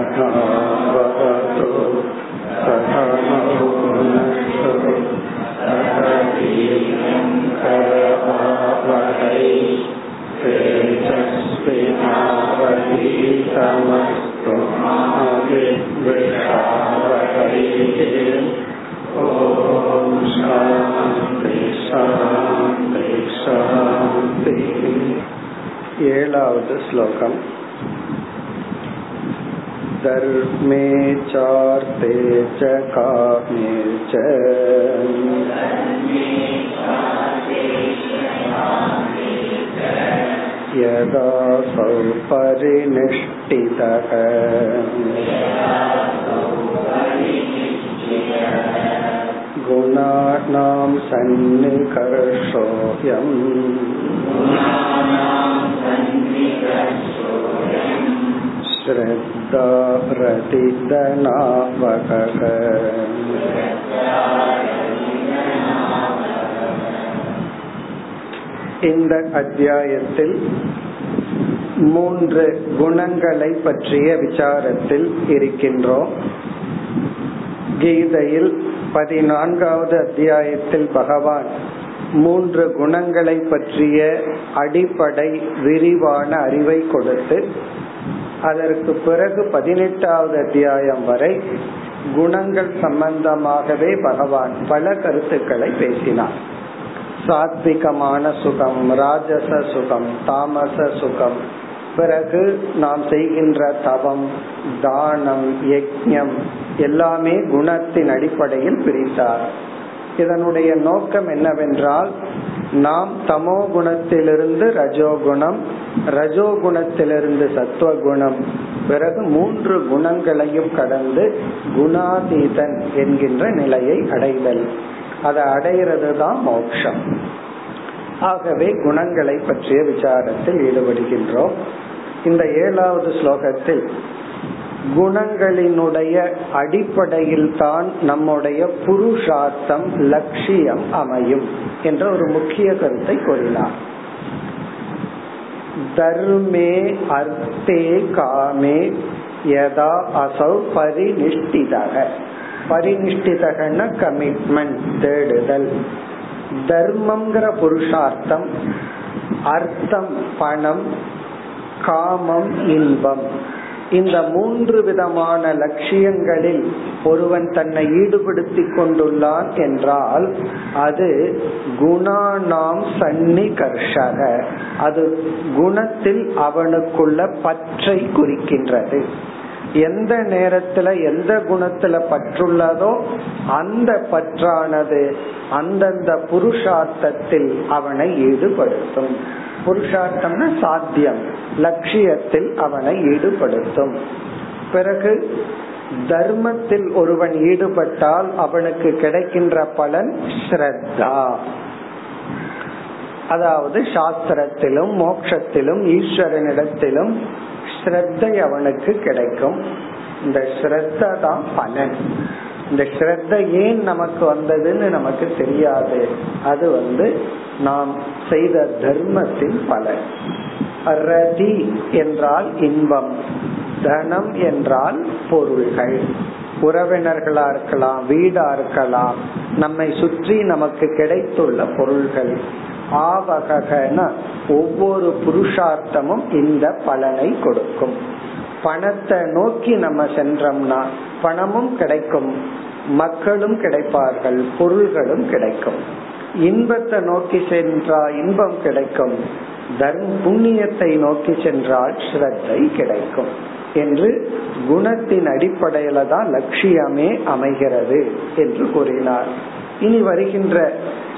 सकनावतु सकनौनस्तु सकवीर्यङ्करवावहै तेजस्विनावधीतमस्तु मा विद्विषावहै ॐ शान्ति शान्ति शान्तिः ஏழாவது ஸ்லோகம் धर्मे चार्थे च कामे च यदासौ परिनिष्ठितः गुणानां सन्निकर्षोऽयम् श्रद्धा रतिदनावकः இந்த அத்தியாயத்தில் மூன்று குணங்களை பற்றிய விசாரத்தில் இருக்கின்றோம் கீதையில் பதினான்காவது அத்தியாயத்தில் பகவான் மூன்று குணங்களை பற்றிய அடிப்படை விரிவான அறிவை கொடுத்து அதற்கு பிறகு பதினெட்டாவது அத்தியாயம் வரை குணங்கள் சம்பந்தமாகவே பகவான் பல கருத்துக்களை பேசினார். சாத்விகமான சுகம் ராஜச சுகம் தாமச சுகம். பிறகு நாம் செய்கின்ற தவம் தானம் யஜ்யம் எல்லாமே குணத்தின் அடிப்படையில் பிரித்தார் இதனுடைய நோக்கம் என்னவென்றால் நாம் தமோ குணத்திலிருந்து ரஜோகுணம் ரஜோகுணத்திலிருந்து சத்துவகுணம் பிறகு மூன்று குணங்களையும் கடந்து குணாதீதன் என்கின்ற நிலையை அடைதல். அதை அடைகிறது தான் மோட்சம் ஆகவே குணங்களை பற்றிய விசாரத்தில் ஈடுபடுகின்றோம். இந்த ஏழாவது ஸ்லோகத்தில் குணங்களினுடைய அடிப்படையில் தான் நம்முடைய புருஷார்த்தம் லட்சியம் அமையும் என்ற ஒரு முக்கிய கருத்தை கூறினார். தர்மே அர்த்தே காமே யதா அசௌ பரிநிஷ்டிதக. பரிநிஷ்டிதகன கமிட்மெண்ட் தேடுதல். தர்மம்ங்கிற புருஷார்த்தம் அர்த்தம் பணம் காமம் இன்பம். இந்த மூன்று விதமான லட்சியங்களில் ஒருவன் தன்னை ஈடுபடுத்திக் கொண்டுள்ளான் என்றால் அது குணானாம் சன்னிகர்ஷக அது குணத்தில் அவனுக்குள்ள பற்றை குறிக்கின்றது. எந்த நேரத்துல எந்த குணத்துல பற்றுள்ளதோ அந்த பற்றானது அந்தந்த புருஷார்த்தத்தில் அவனை ஈடுபடுத்தும். புருஷார்த்தம்னா சாத்தியம். லட்சியத்தில் அவனை ஈடுபடுத்தும். பிறகு தர்மத்தில் ஒருவன் ஈடுபட்டால் அவனுக்கு கிடைக்கின்ற பலன் ஸ்ரத்தா. அதாவது சாஸ்திரத்திலும் மோட்சத்திலும் ஈஸ்வரனிடத்திலும் ஸ்ரத்தை அவனுக்கு கிடைக்கும். இந்த ஸ்ரத்த தான் பலன். இந்த ஸ்ரத்த ஏன் நமக்கு வந்ததுன்னு நமக்கு தெரியாது. அது வந்து நாம் செய்த தர்மத்தின் பலன். ரதி என்றால் இன்பம் தனம் என்றால் பொருள்கள். உறவினர்களா இருக்கலாம் வீடா இருக்கலாம் நம்மை சுற்றி நமக்கு கிடைத்துள்ள பொருள்கள். ஆவகன ஒவ்வொரு புருஷார்த்தமும் இந்த பலனை கொடுக்கும். பணத்தை நோக்கி நம்ம சென்றோம்னா பணமும் கிடைக்கும் மக்களும் கிடைப்பார்கள் பொருள்களும் கிடைக்கும். இன்பத்தை நோக்கி சென்றால் இன்பம் கிடைக்கும் தர்ம புண்ணியத்தை நோக்கி சென்றால் ஸ்ரத்தை கிடைக்கும் என்று குணத்தின் அடிப்படையில தான் லட்சியமே அமைகிறது என்று கூறினார். இனி வருகின்ற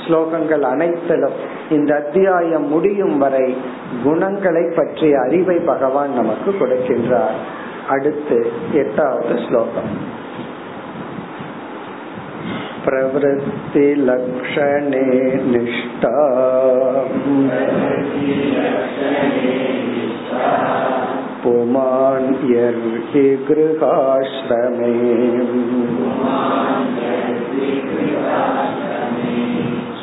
ஸ்லோகங்கள் அனைத்திலும் இந்த அத்தியாயம் முடியும் வரை குணங்களை பற்றிய அறிவை பகவான் நமக்கு கொடுக்கின்றார் அடுத்து எட்டாவது ஸ்லோகம் प्रवृत्तिलक्षणे निष्ठा पुमान् यर्हि गृहाश्रमे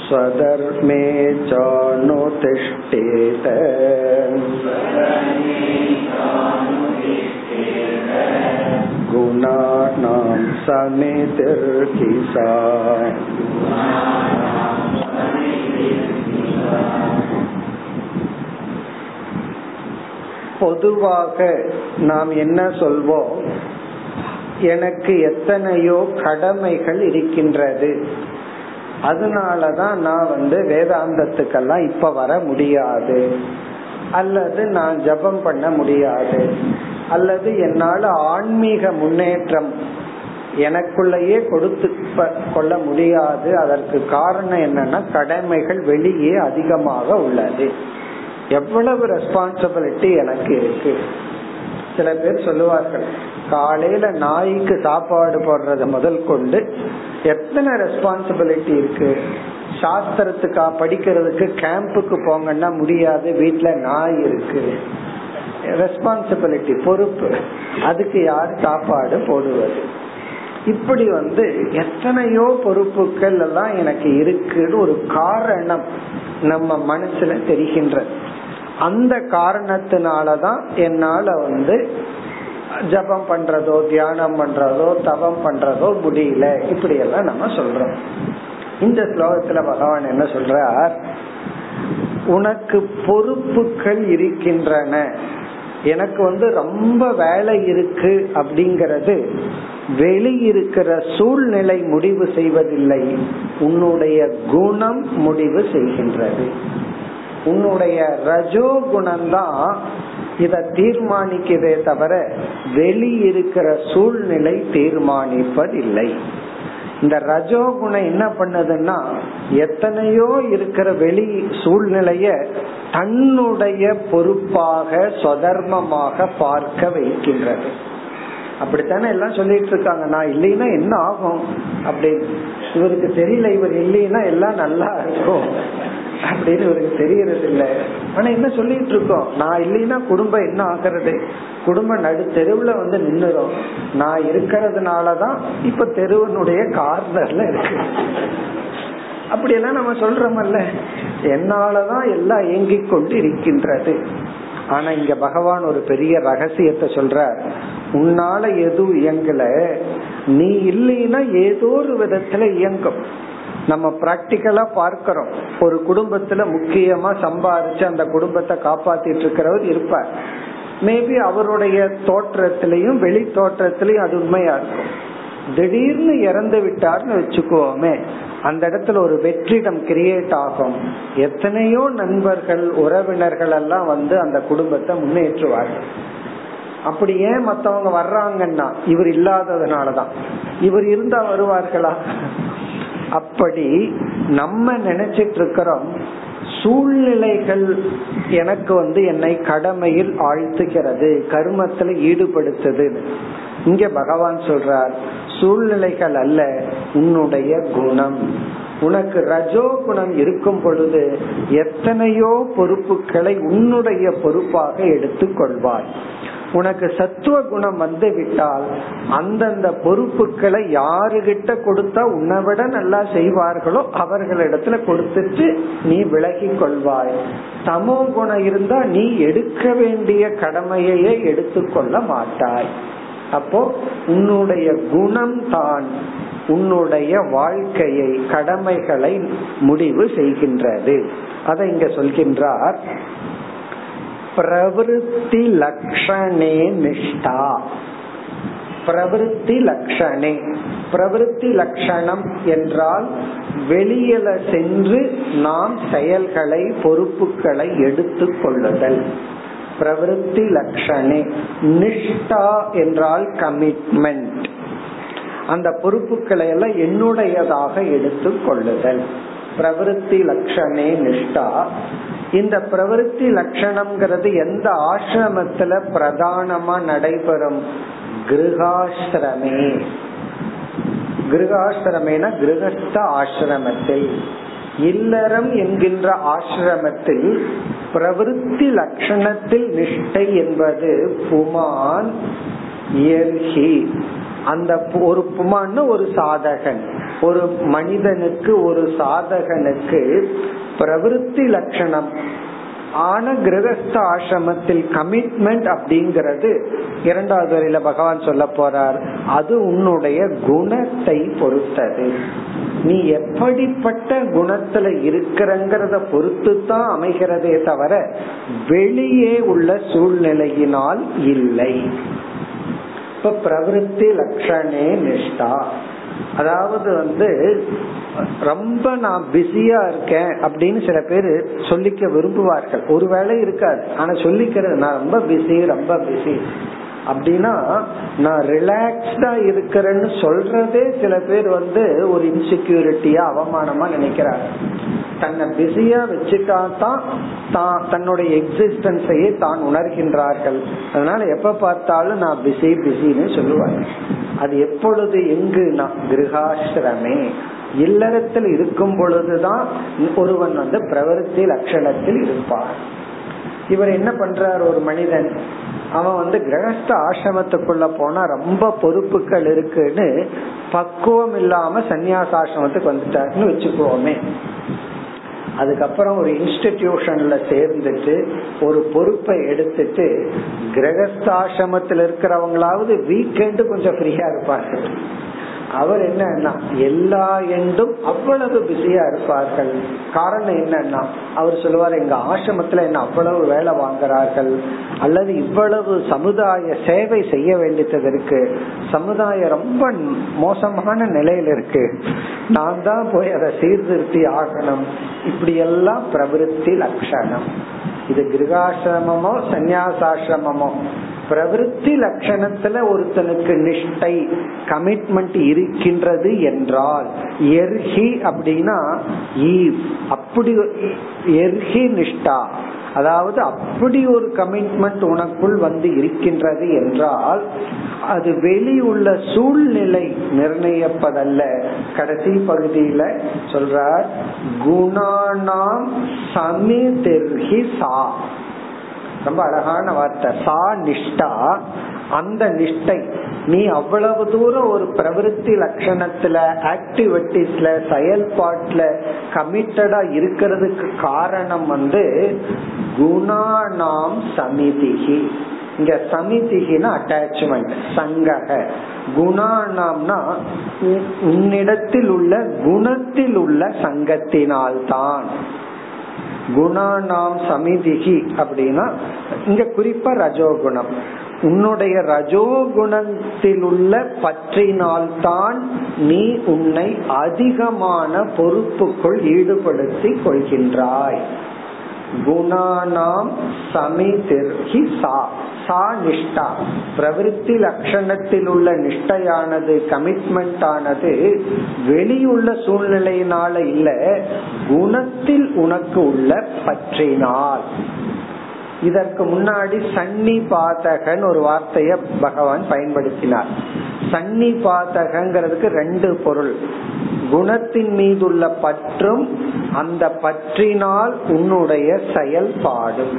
स्वधर्मे चानुतिष्ठेत समितिर्किसा பொதுவாக நாம் என்ன சொல்வோம்? எனக்கு எத்தனையோ கடமைகள் இருக்கின்றது. அதனாலதான் நான் வந்து வேதாந்தத்துக்கெல்லாம் இப்ப வர முடியாது. அல்லது நான் ஜபம் பண்ண முடியாது. அல்லது என்னால ஆன்மீக முன்னேற்றம் எனக்குள்ளேயே கொடுத்து கொள்ள முடியாது. அதற்கு காரணம் என்னன்னா கடமைகள் வெளியே அதிகமாக உள்ளது. எவ்வளவு ரெஸ்பான்சிபிலிட்டி எனக்கு இருக்கு? சில பேர் சொல்லுவார்கள் காலையில நாய்க்கு சாப்பாடு போடுறது முதல் கொண்டு எத்தனை ரெஸ்பான்சிபிலிட்டி இருக்கு? சாஸ்திரத்துக்கா படிக்கிறதுக்கு கேம்புக்கு போங்கன்னா முடியாது வீட்டுல நாய் இருக்கு. ரெஸ்பான்சிபிலிட்டி பொறுப்பு. அதுக்கு யார் சாப்பாடு போடுவது? இப்படி வந்து எத்தனையோ பொறுப்புகள் எல்லாம் எனக்கு இருக்குன்னு ஒரு காரணம் நம்ம மனசுல தெரிகின்ற அந்த காரணத்தினாலதான் என்னால வந்து ஜபம் பண்றதோ தியானம் பண்றதோ தவம் பண்றதோ முடியல. இப்படி எல்லாம் நம்ம சொல்றோம். இந்த ஸ்லோகத்துல பகவான் என்ன சொல்றார்? உனக்கு பொறுப்புகள் இருக்கின்றன. எனக்கு வந்து ரொம்ப வேலை இருக்கு அப்படிங்கறது வெளியிருக்கிற சூழ்நிலை முடிவு செய்வதில்லை. உன்னுடைய குணம் முடிவு செய்கின்றது. உன்னுடைய ரஜோ குணம்தான் இத தீர்மானிக்கதே தவிர வெளியிருக்கிற சூழ்நிலை தீர்மானிப்பதில்லை. இந்த ரஜோகுணம் என்ன பண்ணதுன்னா எத்தனையோ இருக்கிற வெளி சூழ்நிலைய தன்னுடைய பொறுப்பாக சொதர்மமாக பார்க்க வைக்கின்றது. அப்படித்தானே எல்லாம் சொல்லிட்டு இருக்காங்க. நான் இல்லைன்னா என்ன ஆகும்? அப்படி இவருக்கு தெரியல இவர் இல்லைன்னா எல்லாம் நல்லா இருக்கும். அப்படின்னு இவருக்கு தெரியறது இல்ல ஆனா என்ன சொல்லிட்டு இருக்கோம்? நான் இல்லைன்னா குடும்பம் என்ன ஆகிறது? குடும்பம் நடு தெருவுல வந்து நின்னுரும். நான் இருக்கிறதுனாலதான் இப்ப தெருவனுடைய கார்னர்ல இருக்கு. அப்படியெல்லாம் நம்ம சொல்றோமல்ல. என்னாலதான் எல்லாம் இயங்கிக் கொண்டு இருக்கின்றது ஆனா இங்க பகவான் ஒரு பெரிய ரகசியத்தை சொல்ற உன்னால எதுவும் இயங்கல. நீ இல்லைன்னா ஏதோ ஒரு விதத்துல இயங்கும். நம்ம பிராக்டிக்கலா பார்க்கிறோம். ஒரு குடும்பத்துல முக்கியமா சம்பாதிச்சு அந்த குடும்பத்தை காப்பாத்திட்டு இருக்கிறவர் இருப்பார். மேபி அவருடைய தோற்றத்திலையும் வெளி தோற்றத்திலையும் அது உண்மையா இருக்கும். திடீர்னு இறந்து விட்டார்னு வச்சுக்கோமே. அந்த இடத்துல ஒரு வெற்றிடம் கிரியேட் ஆகும். எத்தனையோ நண்பர்கள் உறவினர்கள் எல்லாம் வந்து அந்த குடும்பத்தை முன்னேற்றுவார்கள். அப்படி ஏன் மத்தவங்க வர்றாங்கன்னா இவர் இல்லாததுனாலதான். இவர் இருந்தா வருவார்களா? அப்படி நம்ம நினைச்சிட்டு இருக்கிறோம் சூழ்நிலைகள் எனக்கு வந்து என்னை கடமையில் ஆழ்த்துகிறது கர்மத்துல ஈடுபடுத்துது. இங்க பகவான் சொல்றார் சூழ்நிலைகள் அல்ல உன்னுடைய குணம். உனக்கு ரஜோ குணம் இருக்கும் பொழுது எத்தனையோ பொறுப்புகளை உன்னுடைய பொறுப்பாக எடுத்துக்கொள்வாய். உனக்கு சத்துவ குணம் வந்து விட்டால் அந்தந்த பொறுப்புகளை யாருகிட்ட கொடுத்தா உன்னை விட நல்லா செய்வார்களோ அவர்களிடத்துல கொடுத்துட்டு நீ விலகி கொள்வாய். தமோ குணம் இருந்தா நீ எடுக்க வேண்டிய கடமையையே எடுத்துக்கொள்ள மாட்டாய். அப்போ உன்னுடைய குணம் தான் உன்னுடைய வாழ்க்கையை கடமைகளை முடிவு செய்கின்றது. அதை இங்க சொல்கின்றார். பிரவருத்தி லக்ஷணே நிஷ்டா. பிரவருத்தி லக்ஷணே பிரவருத்தி லட்சணம் என்றால் வெளியில சென்று நாம் செயல்களை பொறுப்புகளை எடுத்து கொள்ளுதல். பிரவருத்தி லட்சணே நிஷ்டா என்றால் கமிட்மெண்ட் அந்த பொறுப்புகளை எல்லாம் என்னுடையதாக எடுத்து கொள்ளுதல். பிரவருத்தி லட்சணே நிஷ்டா. இந்த பிரவருத்தி லட்சணம்ங்கிறது எந்த ஆசிரமத்துல பிரதானமா நடைபெறும்? கிரகாசிரமே கிரகாசிரமேனா கிரகஸ்த ஆசிரமத்தில். இல்லறம் என்கின்ற ஆசிரமத்தில் பிரவருத்தி லட்சணத்தில் நிஷ்டை என்பது புமான் அந்த ஒரு புமான்னு ஒரு சாதகன். ஒரு மனிதனுக்கு ஒரு சாதகனுக்கு பிரவருத்தி லட்சணம். ஆன கிரகஸ்த ஆசிரமத்தில் கமிட்மெண்ட் அப்படிங்கிறது இரண்டாவது வரையில பகவான் சொல்ல போறார். அது உன்னுடைய குணத்தை பொறுத்தது. நீ எப்படிப்பட்ட குணத்துல இருக்கிறங்கிறத பொறுத்து தான் அமைகிறதே தவிர வெளியே உள்ள சூழ்நிலையினால் இல்லை. இப்ப பிரவருத்தி லட்சணே நிஷ்டா. அதாவது வந்து ரொம்ப நான் பிஸியா இருக்கேன் அப்படின்னு சில பேர் சொல்லிக்க விரும்புவார்கள். ஒரு வேலை இருக்காது. ஆனா சொல்லிக்கிறது நான் ரொம்ப பிஸி ரொம்ப பிஸி அப்படின்னா நான் ரிலாக்ஸ்டா இருக்கிறேன்னு சொல்றதே சில பேர் வந்து ஒரு இன்செக்யூரிட்டியா அவமானமா நினைக்கிறாங்க. தன்னை பிஸியா வச்சுக்காதான் தான் தன்னுடைய எக்ஸிஸ்டன்ஸையே தான் உணர்கின்றார்கள். அதனால எப்ப பார்த்தாலும் நான் பிஸி பிஸின்னு சொல்லுவாங்க. அது எப்பொழுது எங்குனா கிரகாசிரமே இல்லறத்தில் இருக்கும் பொழுதுதான் ஒருவன் வந்து பிரவருத்தி லட்சணத்தில் இருப்பார் இவர் என்ன பண்றார் ஒரு மனிதன்? அவன் வந்து கிரகஸ்த ஆசிரமத்துக்குள்ள போனா ரொம்ப பொறுப்புகள் இருக்குன்னு பக்குவம் இல்லாம சன்னியாச ஆசிரமத்துக்கு வந்துட்டாருன்னு வச்சுக்குவோமே அதுக்கப்புறம் ஒரு இன்ஸ்டிடியூஷன்ல சேர்ந்துட்டு ஒரு பொறுப்பை எடுத்துட்டு கிரகஸ்தாசிரமத்தில் இருக்கிறவங்களாவது வீக்கெண்டு கொஞ்சம் ஃப்ரீயா இருப்பார்கள். அவர் என்னன்னா எல்லா எண்டும் அவ்வளவு பிஸியா இருப்பார்கள். காரணம் என்னன்னா அவர் சொல்லுவார் எங்க ஆசிரமத்துல என்ன அவ்வளவு வேலை வாங்குறார்கள். அல்லது இவ்வளவு சமுதாய சேவை செய்ய வேண்டியது இருக்கு. சமுதாயம் ரொம்ப மோசமான நிலையில இருக்கு. நான் தான் போய் அதை சீர்திருத்தி ஆகணும். இப்படி எல்லாம் பிரவருத்தி லட்சணம். இது கிருகாசிரமமோ சந்நியாசாசிரமமோ. பிரவருத்தி லட்சணத்துல ஒருத்தனுக்கு நிஷ்டை கமிட்மெண்ட் இருக்கின்றது என்றால் எர்ஹி அப்படின்னா அப்படி எர்ஹி நிஷ்டா. அதாவது அப்படி ஒரு கமிட்மெண்ட் உனக்குள் வந்து இருக்கின்றது என்றால் அது வெளி உள்ள சூழ்நிலை நிர்ணயிப்பதல்ல. கடைசி பகுதியில சொல்றார் குணானாம் சமிதிர்ஹி சா ரொம்ப அழகான வார்த்தை. சா நிஷ்டா. அந்த நிஷ்டை. நீ அவ்வளவு தூரம் ஒரு பிரவருத்தி லட்சணத்துல ஆக்டிவிட்டிஸ்ல செயல்பாட்டுல கமிட்டடா இருக்கிறதுக்கு காரணம் வந்து குணானாம் சமிதிகி இங்க சமிதிகினா அட்டாச்மெண்ட் சங்கக. குணானாம்னா உன்னிடத்தில் உள்ள குணத்தில் உள்ள சங்கத்தினால்தான். குணானாம் சமிதிகி அப்படின்னா இங்க குறிப்பா ரஜோகுணம். உன்னுடைய ரஜோகுணத்தில் உள்ள பற்றினால்தான் நீ உன்னை அதிகமான பொறுப்புக்குள் ஈடுபடுத்தி கொள்கின்றாய். குணானாம் சமிதிர்கி சா. சா நிஷ்டா பிரவிற்த்தி லட்சணத்தில் உள்ள நிஷ்டையானது கமிட்மெண்ட் ஆனது வெளியுள்ள சூழ்நிலையினால இல்ல குணத்தில் உனக்கு உள்ள பற்றினால். இதற்கு முன்னாடி சன்னி பாதகன் ஒரு வார்த்தைய பகவான் பயன்படுத்தினார். சன்னி பாதகங்கிறதுக்கு ரெண்டு பொருள். குணத்தின் மீதுள்ள பற்றும் அந்த பற்றினால் உன்னுடைய செயல்பாடும்.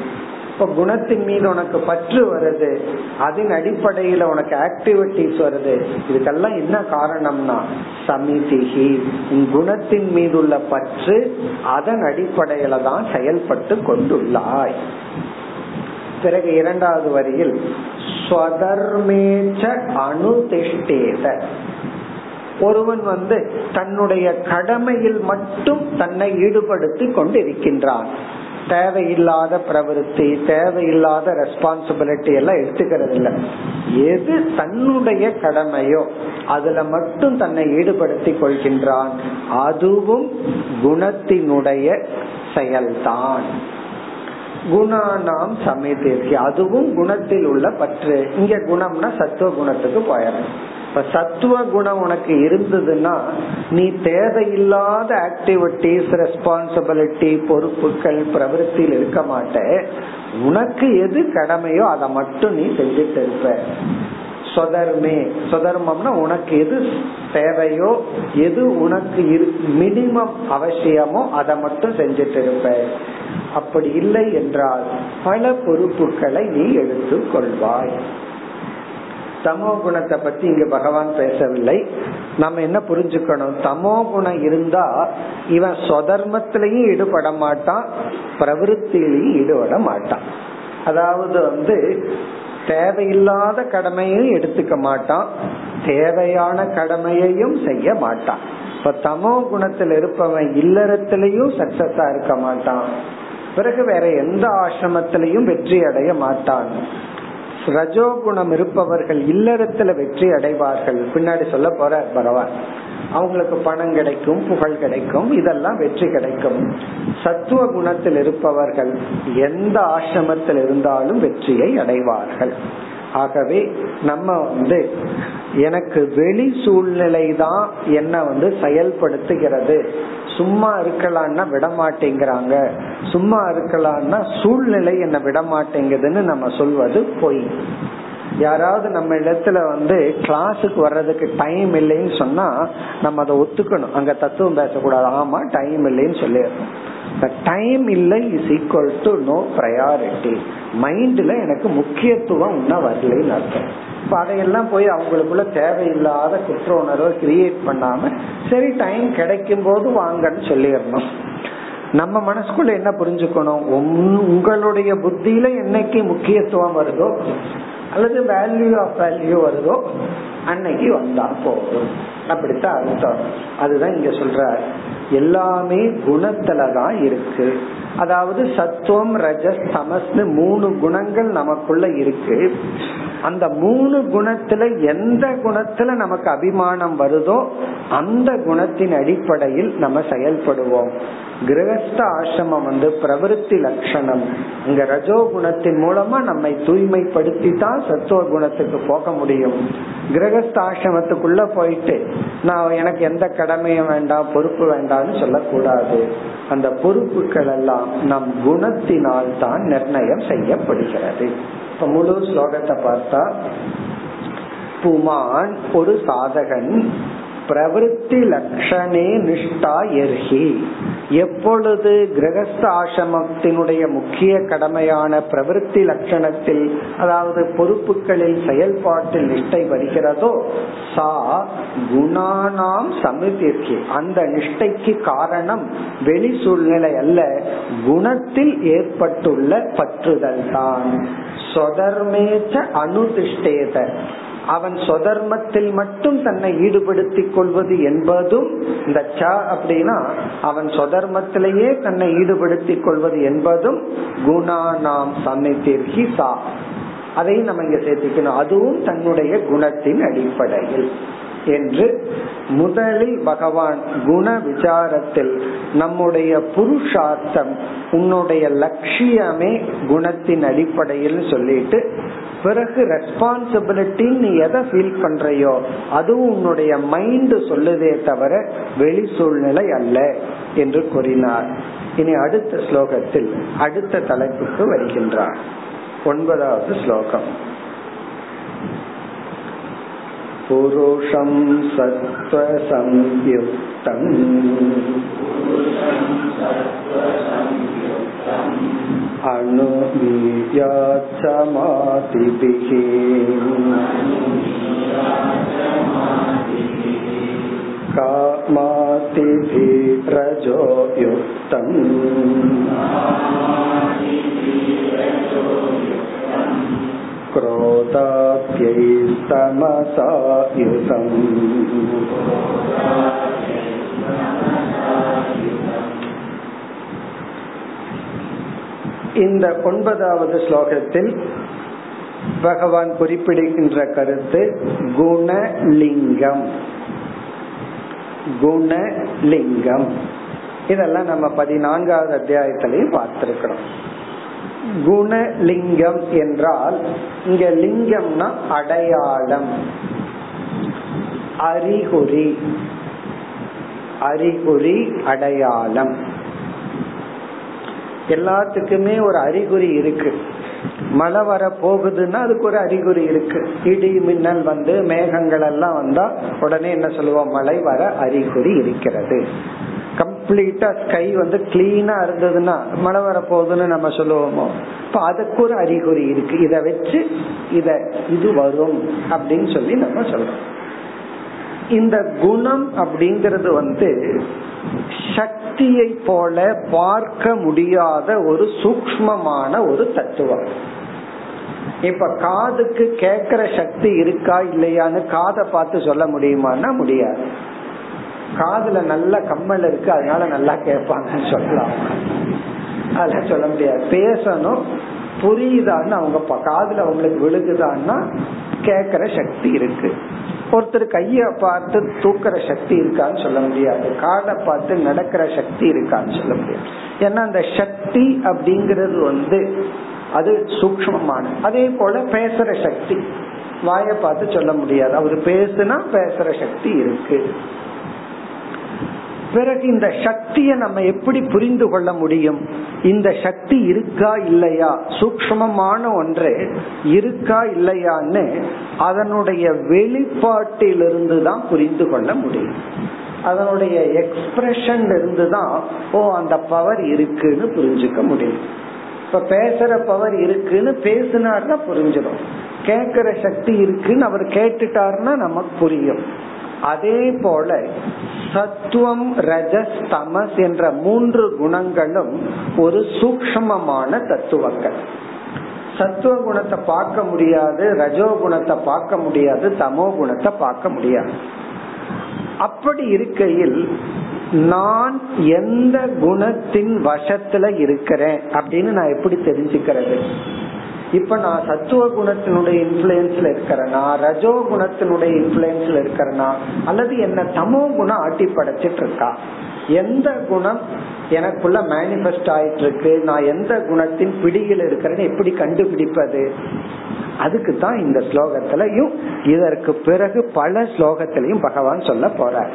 இப்ப குணத்தின் மீது உனக்கு பற்று வருது அதன் அடிப்படையில உனக்கு ஆக்டிவிட்டிஸ் வருது. இதுக்கெல்லாம் என்ன காரணம்னா சமிதிகி உன் குணத்தின் மீதுள்ள பற்று அதன் அடிப்படையில தான் செயல்பட்டு கொண்டுள்ளாய். பிறகு இரண்டாவது வரியில் ஸ்வதர்மேச்ச அணுதிஷ்டேத ஒருவன் வந்து தன்னுடைய கடமையில் மட்டும் தன்னை ஈடுபடுத்தி கொண்டு இருக்கின்றான் தேவையில்லாத பிரவருத்தி தேவையில்லாத ரெஸ்பான்சிபிலிட்டி எல்லாம் எடுத்துக்கிறது இல்ல. எது தன்னுடைய கடமையோ அதுல மட்டும் தன்னை ஈடுபடுத்திக் கொள்கின்றான் அதுவும் குணத்தினுடைய செயல்தான். குணானாம் சமயத்திற்கு அதுவும் குணத்தில் உள்ள பற்று. இங்க குணம்னா சத்துவ குணத்துக்கு போயிடும் இப்ப சத்துவ குணம் உனக்கு இருந்ததுன்னா நீ தேவையில்லாத ஆக்டிவிட்டிஸ் ரெஸ்பான்சிபிலிட்டி பொறுப்புகள் பிரவருத்தியில் இருக்க மாட்ட. உனக்கு எது கடமையோ அதை மட்டும் நீ செஞ்சுட்டு இருப்ப. சொதர்மே. சொதர்மம்னா உனக்கு எது தேவையோ எது உனக்கு மினிமம் அவசியமோ அதை மட்டும் செஞ்சுட்டு இருப்ப. அப்படி இல்லை என்றால் பல பொறுப்புகளை நீ எடுத்துக் கொள்வாய். தமோ குணத்தை பத்தி இங்க பகவான் பேசவில்லை. நம்ம என்ன புரிஞ்சுக்கணும்? தமோ குணம் இருந்தா இவன் சொதர்மத்திலையும் ஈடுபட மாட்டான் பிரவருத்திலையும் ஈடுபட மாட்டான். அதாவது வந்து தேவையில்லாத கடமையும் எடுத்துக்க மாட்டான் தேவையான கடமையையும் செய்ய மாட்டான். இப்ப தமோ குணத்தில் இருப்பவன் இல்லறத்திலையும் சக்சஸா இருக்க மாட்டான். பிறகு வேற எந்த ஆசிரமத்திலையும் வெற்றி அடைய மாட்டான். ரஜோகுணம் இருப்பவர்கள் இல்லறத்துல வெற்றி அடைவார்கள். பின்னாடி சொல்ல போற பகவான் அவங்களுக்கு பணம் கிடைக்கும் புகழ் கிடைக்கும் இதெல்லாம் வெற்றி கிடைக்கும். சத்துவ குணத்தில் இருப்பவர்கள் எந்த ஆசிரமத்தில் இருந்தாலும் வெற்றியை அடைவார்கள். ஆகவே நம்ம வந்து எனக்கு வெளி சூழ்நிலை தான் என்ன வந்து செயல்படுத்துகிறது. சும்மா இருக்கலாம்னா விட மாட்டேங்கிறாங்க சும்மா இருக்கலாம்னா சூழ்நிலை என்ன விட மாட்டேங்குதுன்னு நம்ம சொல்வது பொய். யாராவது நம்ம இடத்துல வந்து கிளாஸுக்கு வர்றதுக்கு டைம் இல்லைன்னு சொன்னா நம்ம அதை ஒத்துக்கணும். அங்க தத்துவம் பேசக்கூடாது. ஆமா டைம் இல்லைன்னு சொல்லிடுறோம் டைம் இல்லை is equal to no priority மைண்ட்ல எனக்கு முக்கியத்துவம் இன்னும் வரலன்னு அர்த்தம். இப்ப அதையெல்லாம் போய் அவங்களுக்குள்ள தேவையில்லாத குற்ற உணர்வை கிரியேட் பண்ணாம சரி டைம் கிடைக்கும் போது வாங்கன்னு சொல்லிடணும். நம்ம மனசுக்குள்ள என்ன புரிஞ்சுக்கணும்? உங்களுடைய புத்தியில என்னைக்கு முக்கியத்துவம் வருதோ அல்லது வேல்யூ ஆஃப் வேல்யூ வருதோ அன்னைக்கு வந்தா போதும். அப்படித்தான் அர்த்தம். அதுதான் இங்க சொல்ற எல்லாமே குணத்துலதான் இருக்கு. அதாவது சத்துவம் ரஜஸ் தமஸ்னு மூணு குணங்கள் நமக்குள்ள இருக்கு. அந்த மூணு குணத்துல எந்த குணத்துல நமக்கு அபிமானம் வருதோ அந்த குணத்தின் அடிப்படையில் நம்ம செயல்படுவோம். கிரகஸ்த ஆசிரமம் வந்து பிரவருத்தி லட்சணம். இங்க ரஜோ குணத்தின் மூலமா நம்மை தூய்மைப்படுத்தி தான் சத்துவ குணத்துக்கு போக முடியும். கிரகஸ்த ஆசிரமத்துக்குள்ள போயிட்டு நான் எனக்கு எந்த கடமையும் வேண்டாம் பொறுப்பு வேண்டாம்னு சொல்லக்கூடாது. அந்த பொறுப்புகள் எல்லாம் நம் குணத்தினால் தான் நிர்ணயம் செய்யப்படுகிறது. இப்ப முழு ஸ்லோகத்தை பார்த்தா புமான் ஒரு சாதகன் பிரவருத்தி லட்சணே நிஷ்டா எர்ஹி. எப்பொழுது கிரகஸ்த ஆசிரமத்தினுடைய முக்கிய கடமையான பிரவருத்தி லட்சணத்தில் அதாவது பொறுப்புகளில் செயல்பாட்டில் நிஷ்டை வருகிறதோ சா குணானாம் சமிதிர்கி. அந்த நிஷ்டைக்கு காரணம் வெளி சூழ்நிலை அல்ல குணத்தில் ஏற்பட்டுள்ள பற்றுதல் தான் சொதர்மேச்ச அனுதிஷ்டேத. அவன் சொதர்மத்தில் மட்டும் தன்னை ஈடுபடுத்திக் கொள்வது என்பதும் இந்த ச அப்படின்னா அவன் சொதர்மத்திலேயே தன்னை ஈடுபடுத்திக் கொள்வது என்பதும் குணானாம் சமைத்திற்கு சா. அதையும் நம்ம இங்க சேர்த்துக்கணும். அதுவும் தன்னுடைய குணத்தின் அடிப்படையில். என்று முதலில் பகவான் குண விசாரத்தில் நம்முடைய புருஷார்த்தம் உன்னுடைய லட்சியமே குணத்தின் அடிப்படையில் சொல்லிட்டு பிறகு ரெஸ்பான்சிபிலிட்டி நீ எதை ஃபீல் பண்றையோ அதுவும் உன்னுடைய மைண்ட் சொல்லுதே தவிர வெளி சூழ்நிலை அல்ல என்று கூறினார் இனி அடுத்த ஸ்லோகத்தில் அடுத்த தலைப்புக்கு வருகின்றார் ஒன்பதாவது ஸ்லோகம் पुरुषं सत्त्वसंयुक्तम् अनुमीयाच्छमातिभिः कामातिभिरजो युक्तम् क्रोधात्यैस्तमसायुतम् இந்த ஒன்பதாவது ஸ்லோகத்தில் பகவான் குறிப்பிடுகின்ற கருத்து குணலிங்கம். குணலிங்கம். இதெல்லாம் நம்ம பதினான்காவது அத்தியாயத்திலையும் பார்த்திருக்கிறோம். குணலிங்கம் என்றால் இங்க லிங்கம்னா அடையாளம். அறிகுறி. அறிகுறி அடையாளம். எல்லாத்துக்குமே ஒரு அறிகுறி இருக்கு. மழை வர போகுதுன்னா அதுக்கு ஒரு அறிகுறி இருக்கு. இடி மின்னல் வந்து மேகங்கள் எல்லாம் வந்தா உடனே என்ன சொல்லுவோம்? மழை வர அறிகுறி இருக்கிறது. கம்ப்ளீட்டா ஸ்கை வந்து கிளீனா இருந்ததுன்னா மழை வர போகுதுன்னு நம்ம சொல்லுவோமோ? இப்ப அதுக்கு ஒரு அறிகுறி இருக்கு. இத வச்சு இத இது வரும் அப்படின்னு சொல்லி நம்ம சொல்றோம். இந்த குணம் அப்படிங்கிறது வந்து சக்தி சக்தியை போல பார்க்க முடியாத ஒரு சூக்மமான ஒரு தத்துவம். இப்ப காதுக்கு கேக்குற சக்தி இருக்கா இல்லையான்னு காதை பார்த்து சொல்ல முடியுமான்னா முடியாது. காதுல நல்ல கம்மல் இருக்கு அதனால நல்லா கேட்பாங்கன்னு சொல்லலாம். அதெல்லாம் சொல்ல முடியாது. பேசணும் புரியுதான்னு அவங்க காதுல அவங்களுக்கு விழுகுதான்னா கேக்குற சக்தி இருக்கு. ஒருத்தர் கைய பார்த்து தூக்குற சக்தி இருக்கான்னு சொல்ல முடியாது. காலை பார்த்து நடக்கிற சக்தி இருக்கான்னு சொல்ல முடியாது. ஏன்னா அந்த சக்தி அப்படிங்கிறது வந்து அது சூக்மமான அதே போல பேசுற சக்தி. வாய பார்த்து சொல்ல முடியாது. அவர் பேசுனா பேசுற சக்தி இருக்கு. பிறகு இந்த சக்தியை நம்ம எப்படி புரிந்து கொள்ள முடியும்? இந்த சக்தி இருக்கா இல்லையா? சூக்மமான ஒன்று. இருக்கா இல்லையான்னு அதனுடைய வெளிப்பாட்டிலிருந்து தான் புரிந்து கொள்ள முடியும். அதனுடைய எக்ஸ்பிரஷன்ல இருந்து தான் ஓ அந்த பவர் இருக்குன்னு புரிஞ்சுக்க முடியும். இப்ப பேசுற பவர் இருக்குன்னு பேசினார்னா புரிஞ்சிடும். கேட்கிற சக்தி இருக்குன்னு அவர் கேட்டுட்டாருன்னா நமக்கு புரியும். அதே போல சத்துவம் ரஜஸ் தமஸ் என்ற மூன்று குணங்களும் ஒரு சூக்மமான தத்துவங்கள். சத்துவ குணத்தை பார்க்க முடியாது ரஜோ குணத்தை பார்க்க முடியாது தமோ குணத்தை பார்க்க முடியாது. அப்படி இருக்கையில் நான் எந்த குணத்தின் வசத்துல இருக்கிறேன் அப்படின்னு நான் எப்படி தெரிஞ்சுக்கிறது? இப்ப நான் சத்துவ குணத்தினுடைய இன்ஃபுளுன்ஸ்ல இருக்கிறேனா ரஜோ குணத்தினுடைய இன்ஃபுளுன்ஸ்ல இருக்கிறேனா அல்லது என்ன தமோ குணம் ஆட்டி படைச்சிட்டு இருக்கா எந்த குணம் எனக்குள்ள மேனிபெஸ்ட் ஆயிட்டு இருக்கு நான் எந்த குணத்தின் பிடியில் இருக்கிறேன்னு எப்படி கண்டுபிடிப்பது? அதுக்கு தான் இந்த ஸ்லோகத்திலையும் இதற்கு பிறகு பல ஸ்லோகத்திலையும் பகவான் சொல்ல போறார்.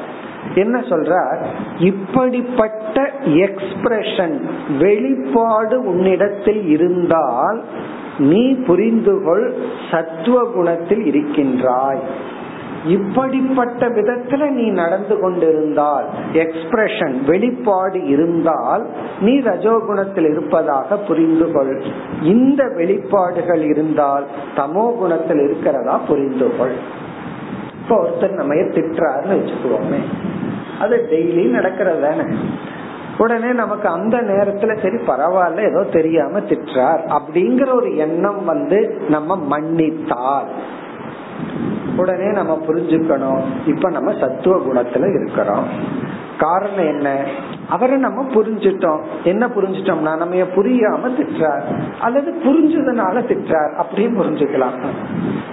என்ன சொல்றார்? இப்படிப்பட்ட எக்ஸ்பிரஷன் வெளிப்பாடு உன்னிடத்தில் இருந்தால் நீ புரிந்துகொள் சத்துவ குணத்தில் இருக்கின்றாய். இப்படிப்பட்ட விதத்துல நீ நடந்து கொண்டிருந்தால் எக்ஸ்பிரஷன் வெளிப்பாடு இருந்தால் நீ ரஜோகுணத்தில் இருப்பதாக புரிந்து கொள் இந்த வெளிப்பாடுகள் இருந்தால் தமோ குணத்தில் இருக்கிறதா புரிந்து கொள் இப்போ ஒருத்தர் நம்ம திட்டுறாருன்னு வச்சுக்குவோமே. அது டெய்லி நடக்கிறது தானே. உடனே நமக்கு அந்த நேரத்துல சரி பரவாயில்ல ஏதோ தெரியாம திட்டுறார் அப்படிங்கிற ஒரு எண்ணம் வந்து நம்ம மன்னித்தால். உடனே நம்ம புரிஞ்சுக்கணும். இப்ப நம்ம சத்துவ குணத்துல இருக்கிறோம். காரணம் என்ன? அவரை நம்ம புரிஞ்சிட்டோம். என்ன புரிஞ்சிட்டோம்னா நம்ம புரியாம திட்டார் அல்லது புரிஞ்சதுனால திட்டார் அப்படின்னு புரிஞ்சுக்கலாம்.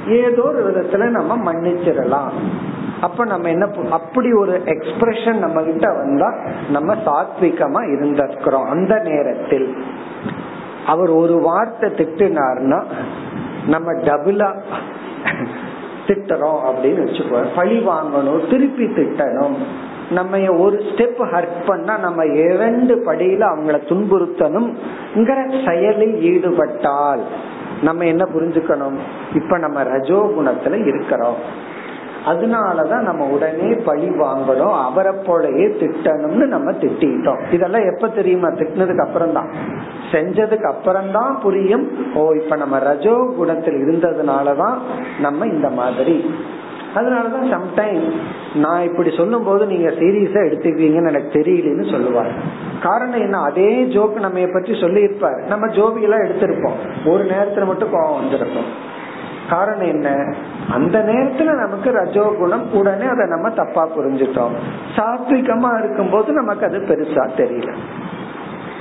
ஏதோ ஒரு விதத்துல நம்ம மன்னிச்சிடலாம். அப்ப நம்ம என்ன அப்படி ஒரு எக்ஸ்பிரஷன் நம்ம கிட்ட வந்தா நம்ம சாத்விகமா இருந்திருக்கிறோம் அந்த நேரத்தில். அவர் ஒரு வார்த்தை திட்டினார்னா நம்ம டபுளா திட்டுறோம் அப்படின்னு வச்சுக்கோ பழி வாங்கணும் திருப்பி திட்டணும். நம்ம ஒரு ஸ்டெப் ஹர்ட் பண்ணா நம்ம இரண்டு படியில அவங்கள துன்புறுத்தணும். செயலில் ஈடுபட்டால் நம்ம என்ன புரிஞ்சுக்கணும்? இப்ப நம்ம ரஜோ குணத்துல இருக்கிறோம். அதனாலதான் நம்ம உடனே பழி வாங்கணும் அவரை போலயே திட்டணும்னு நம்ம திட்டிட்டோம். இதெல்லாம் எப்ப தெரியுமா? திட்டினதுக்கு அப்புறம் தான் செஞ்சதுக்கு அப்புறம் தான் புரியும். ஓ இப்ப நம்ம ரஜோ குணத்தில் இருந்ததுனாலதான் நம்ம இந்த மாதிரி. அதனாலதான் சம்டைம் நான் இப்படி சொல்லும் போது நீங்க சீரியஸா எடுத்துக்குவீங்கன்னு எனக்கு தெரியலன்னு சொல்லுவார். காரணம் என்ன? அதே ஜோக் நம்ம பற்றி சொல்லி இருப்பார் நம்ம ஜோபியெல்லாம் எடுத்திருப்போம். ஒரு நேரத்துல மட்டும் கோவம் வந்திருப்போம் காரணம் என்ன? அந்த நேரத்துல நமக்கு ரஜோ குணம் உடனே அதை நம்ம தப்பா புரிஞ்சுட்டோம். சாத்விகமா இருக்கும் போது நமக்கு அது பெருசா தெரியல.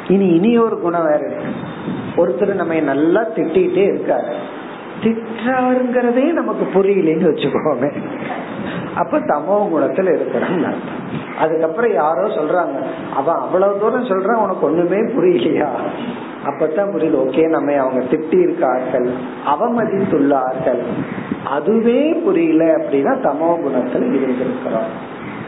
இனி இனி ஒரு குணம் வேற இருக்கு. ஒருத்தர் நம்ம நல்லா திட்டிகிட்டே இருக்காரு. திட்டாருங்கிறதே நமக்கு புரியலன்னு வச்சுக்கோங்க அப்ப தமோ குணத்துல இருக்கிறான் அர்த்தம். அதுக்கப்புறம் யாரோ சொல்றாங்க அவன் அவ்வளவு தூரம் சொல்றான் உனக்கு ஒண்ணுமே புரியலையா? அப்பதான் புரியுது ஓகே நம்ம அவங்க திட்டி இருக்கார்கள் அவமதித்துள்ளார்கள். அதுவே புரியல அப்படின்னா தமோ குணத்துல இருந்திருக்கிறோம்.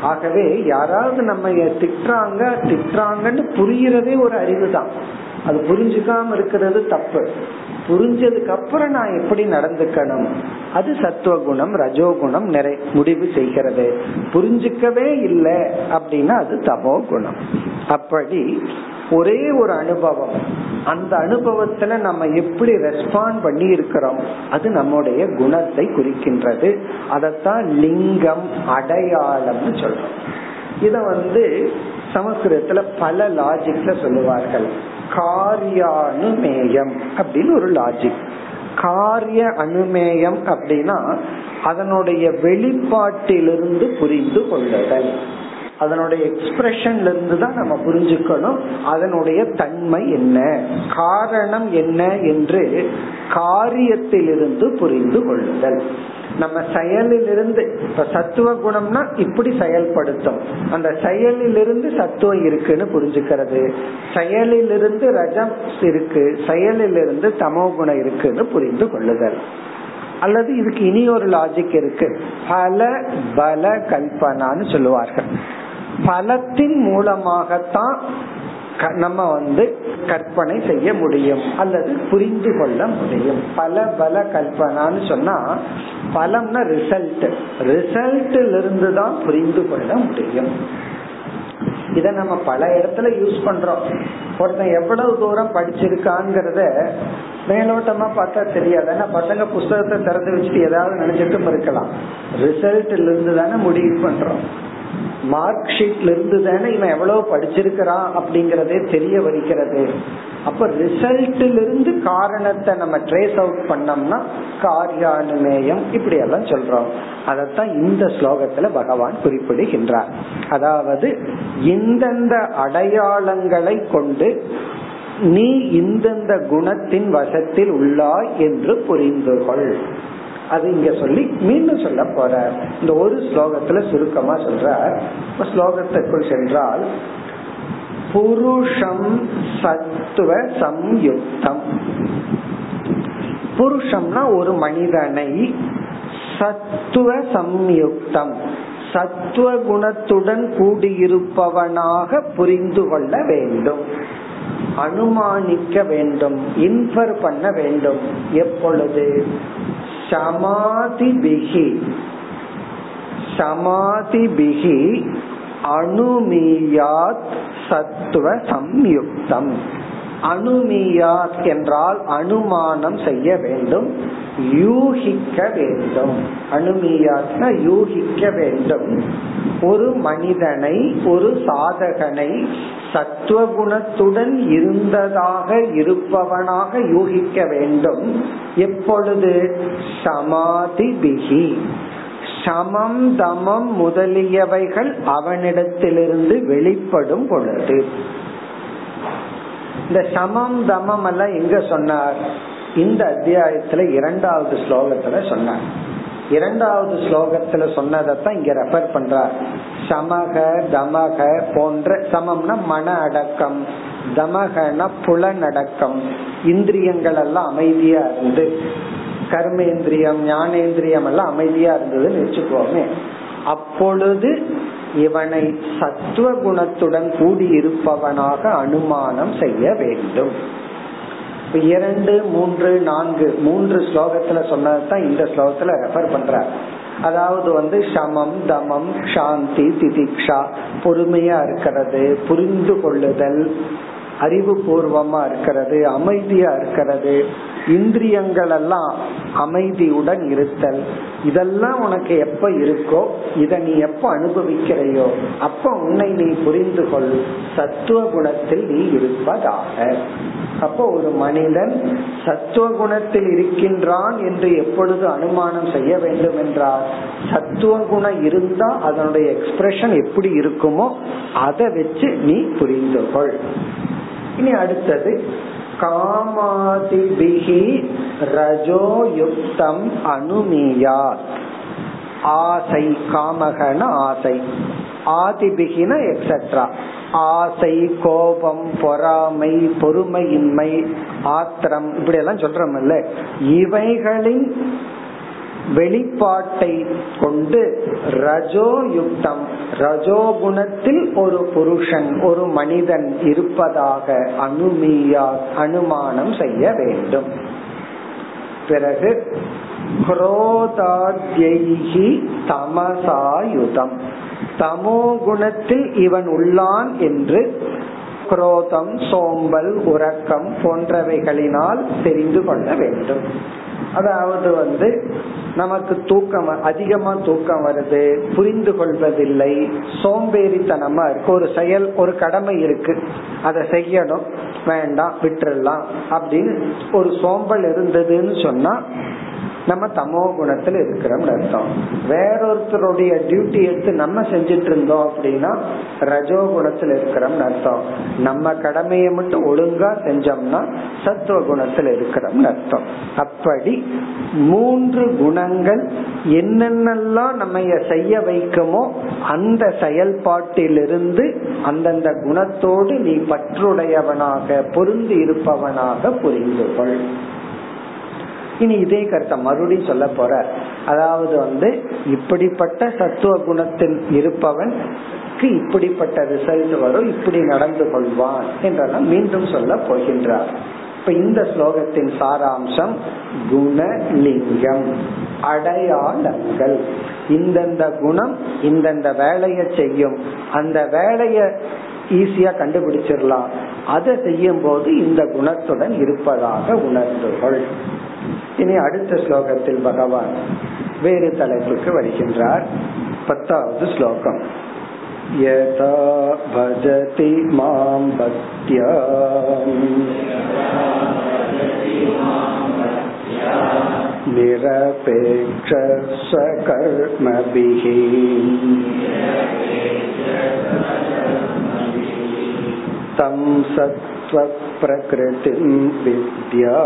ஆகவே யாராவது நம்ம திட்டுறாங்க திட்டுறாங்கன்னு புரியறதே ஒரு அறிவு தான் அது புரிஞ்சுக்காம இருக்கிறது தப்பு. புரிஞ்சதுக்கு அப்புறம் நான் எப்படி நடந்துக்கணும்? அது சத்துவ குணம் ரஜோகுணம் நிறை முடிவு செய்கிறது. புரிஞ்சுக்கவே இல்லை அப்படின்னா அது தமோ குணம். அப்படி ஒரே ஒரு அனுபவம். அந்த அனுபவத்துல நம்ம எப்படி ரெஸ்பாண்ட் பண்ணி இருக்கிறோம் அது நம்முடைய குணத்தை குறிக்கின்றது. அதத்தான் லிங்கம் அடையாளம்னு சொல்றோம். இத வந்து சமஸ்கிருதத்துல பல லாஜிக்ல சொல்லுவார்கள். காரியானுமேயம் அப்படின்னு ஒரு லாஜிக் காரிய அனுமேயம் அப்படின்னா அதனுடைய வெளிப்பாட்டிலிருந்து புரிந்து கொள்ளுதல். அதனுடைய எக்ஸ்பிரஷன்ல இருந்து தான் நம்ம புரிஞ்சுக்கணும். அதனுடைய தன்மை என்ன? காரணம் என்ன என்று காரியத்திலிருந்து புரிந்து கொள்ளுதல். நம்ம செயலிலிருந்து இப்ப சத்துவ குணம்னா இப்படி செயல்படுத்தும். அந்த செயலிலிருந்து சத்துவம் இருக்குன்னு புரிஞ்சுக்கிறது. செயலிலிருந்து ரஜம் இருக்கு செயலிலிருந்து தமோ குணம் இருக்குன்னு புரிந்து கொள்ளுதல். அல்லது இதுக்கு இனி ஒரு லாஜிக் இருக்கு. பல பல கல்பனான்னு சொல்லுவார்கள். பலத்தின் மூலமாகத்தான் நம்ம வந்து கற்பனை செய்ய முடியும் அல்லது புரிந்து கொள்ள முடியும். பல பல கல்பனான்னு சொன்னா பலம்னா ரிசல்ட் ரிசல்ட்ல இருந்து தான் புரிந்து கொள்ள முடியும். இத நம்ம பல இடத்துல யூஸ் பண்றோம். ஒருத்தன் எவ்வளவு தூரம் படிச்சிருக்காங்கிறத மேலோட்டமா பார்த்தா தெரியாது. ஏன்னா பசங்க புஸ்தகத்தை திறந்து வச்சுட்டு ஏதாவது நினைச்சிட்டும் இருக்கலாம். ரிசல்ட்ல இருந்து தானே முடிவு பண்றோம். மார்க் ஷீட்ல இருந்து தானே இவன் எவ்வளவு படிச்சிருக்கிறான் அப்படிங்கறதே தெரிய வருகிறது. அப்ப ரிசல்ட்ல இருந்து காரணத்தை நம்ம ட்ரேஸ் அவுட் பண்ணோம்னா காரியானுமேயம் இப்படி எல்லாம் சொல்றோம். அதத்தான் இந்த ஸ்லோகத்துல பகவான் குறிப்பிடுகின்றார். அதாவது எந்தெந்த அடையாளங்களை கொண்டு நீ இந்தந்த குணத்தின் வசத்தில் உள்ளாய் என்று புரிந்து கொள் அது இங்க சொல்லி மீண்டும் சொல்ல போற. இந்த ஒரு ஸ்லோகத்துல சுருக்கமா சொல்ற ஸ்லோகத்திற்குள் சென்றால் புருஷம் சத்துவ சம்யுக்தம். புருஷம்னா ஒரு மனிதனை சத்துவ சம்யுக்தம். சத்துவ குணத்துடன் கூடியிருப்பவனாக புரிந்து கொள்ள வேண்டும். அனுமானிக்க வேண்டும். இன்ஃபர் பண்ண வேண்டும். எப்பொழுது? சமாதி பிகி சமாதி பிகி அணுமீயாத் சத்துவ சம்யுக்தம். அணுமீயாத் என்றால் அனுமானம் செய்ய வேண்டும் யூகிக்க வேண்டும். அணுமீயாத்னா யூகிக்க வேண்டும். ஒரு மனிதனை ஒரு சாதகனை சத்துவகுணத்துடன் இருந்ததாக இருப்பவனாக யூகிக்க வேண்டும். எப்பொழுது? சமாதி பிகி சமம் தமம் முதலியவைகள் அவனிடத்திலிருந்து வெளிப்படும் பொழுது. இந்த சமம் தமம் எல்லாம் எங்க சொன்னார்? இந்த அத்தியாயத்துல இரண்டாவது ஸ்லோகத்துல சொன்னார். இரண்டாவது ஸ்லோகத்துல சொன்னதான் இங்க ரெஃபர் பண்றார். சமக தமக போன்ற சமம்னா மன அடக்கம் தமகன புலனடக்கம் இந்திரியங்கள் எல்லாம் அமைதியா இருந்து கர்மேந்திரியம் ஞானேந்திரியம் எல்லாம் அமைதியா இருந்ததுன்னு வச்சுக்கோமே. அப்பொழுது இவனை சத்துவ குணத்துடன் கூடியிருப்பவனாக அனுமானம் செய்ய வேண்டும். இரண்டு மூன்று நான்கு மூன்று ஸ்லோகத்துல சொன்னதுதான் இந்த ஸ்லோகத்துல ரெஃபர் பண்ற அதாவது வந்து சமம் தமம் சாந்தி திதிக்ஷா பொறுமையா இருக்கிறது புரிந்து கொள்ளுதல். அறிவு பூர்வமா இருக்கிறது அமைதியா இருக்கிறது இந்திரியங்கள் எல்லாம் அமைதியுடன் இருத்தல். இதெல்லாம் உனக்கு எப்ப இருக்கோ இத நீ எப்ப அனுபவிக்கிறையோ அப்ப உன்னை நீ புரிந்து கொள். சத்துவ குணத்தில் நீ இருப்பதாக. அப்போ ஒரு மனிதன் சத்துவ குணத்தில் இருக்கின்றான் என்று எப்பொழுது அனுமானம் செய்ய வேண்டும் என்றால் சத்துவ குணம் இருந்தா அதனுடைய எக்ஸ்பிரஷன் எப்படி இருக்குமோ அதை வச்சு நீ புரிந்து கொள். இனி அடுத்தது காமாதிபிகி ரஜோயுக்தம் அனுமியா ஆசை காமகன ஆசை. ஆதிபிகின எக்ஸெட்ரா ஆசை கோபம் பொறாமை பொறுமையின்மை ஆத்திரம் இப்படி எல்லாம் சொல்றோம்ல. இவைகளின் வெளிப்பாட்டை கொண்டு ரஜோ யுக்தம் ரஜோகுணத்தில் ஒரு புருஷன் ஒரு மனிதன் இருப்பதாக அனுமீயா அனுமானம் செய்ய வேண்டும். பிறகு குரோதாத்யைகி தமசாயுதம். தமோ குணத்தில் இவன் உள்ளான் என்று குரோதம் சோம்பல் உறக்கம் போன்றவைகளினால் தெரிந்து கொள்ள வேண்டும். அதாவது வந்து நமக்கு தூக்கம் அதிகமா தூக்கம் வருது புரிந்து கொள்வதில்லை சோம்பேறித்தனமா இருக்கு. ஒரு செயல் ஒரு கடமை இருக்கு. அதை செய்யணும் வேண்டாம் விட்டுறலாம் அப்படின்னு ஒரு சோம்பல் இருந்ததுன்னு சொன்னா நம்ம தமோ குணத்துல இருக்கிறோம் அர்த்தம். வேறொருத்தருடைய டியூட்டி எடுத்து நம்ம செஞ்சிட்டு இருந்தோம் அப்படின்னா ரஜோ குணத்துல இருக்கிறோம் அர்த்தம். நம்ம கடமையை மட்டும் ஒழுங்கா செஞ்சோம்னா சத்துவ குணத்துல இருக்கிறோம் அர்த்தம். அப்படி மூன்று குணங்கள் என்னென்னலாம் நம்ம செய்ய வைக்குமோ அந்த செயல்பாட்டிலிருந்து அந்தந்த குணத்தோடு நீ பற்றுடையவனாக பொருந்தி இருப்பவனாக புரிந்து கொள். இனி இதே கருத்தை மறுபடியும் சொல்ல போற. அதாவது வந்து இப்படிப்பட்ட சத்துவ குணத்தில் இருப்பவன் இப்படிப்பட்ட ரிசல்ட் வரும் இப்படி நடந்து கொள்வான் என்றெல்லாம் மீண்டும் சொல்ல போகின்றார். இப்ப இந்த ஸ்லோகத்தின் சாராம்சம் குணலிங்கம் அடையாளங்கள். இந்தந்த குணம் இந்தந்த வேலையை செய்யும். அந்த வேலைய ஈஸியா கண்டுபிடிச்சிடலாம். அதை செய்யும் போது இந்த குணத்துடன் இருப்பதாக உணர்ந்துகொள். இனி அடுத்த ஸ்லோகத்தில் பகவான் வேறு தலைப்புக்கு வருகின்றார் பத்தாவது ஸ்லோகம் यथा भजति मां भक्त्या निरपेक्षस्वकर्मभिः तं सत्त्वप्रकृतिं विद्या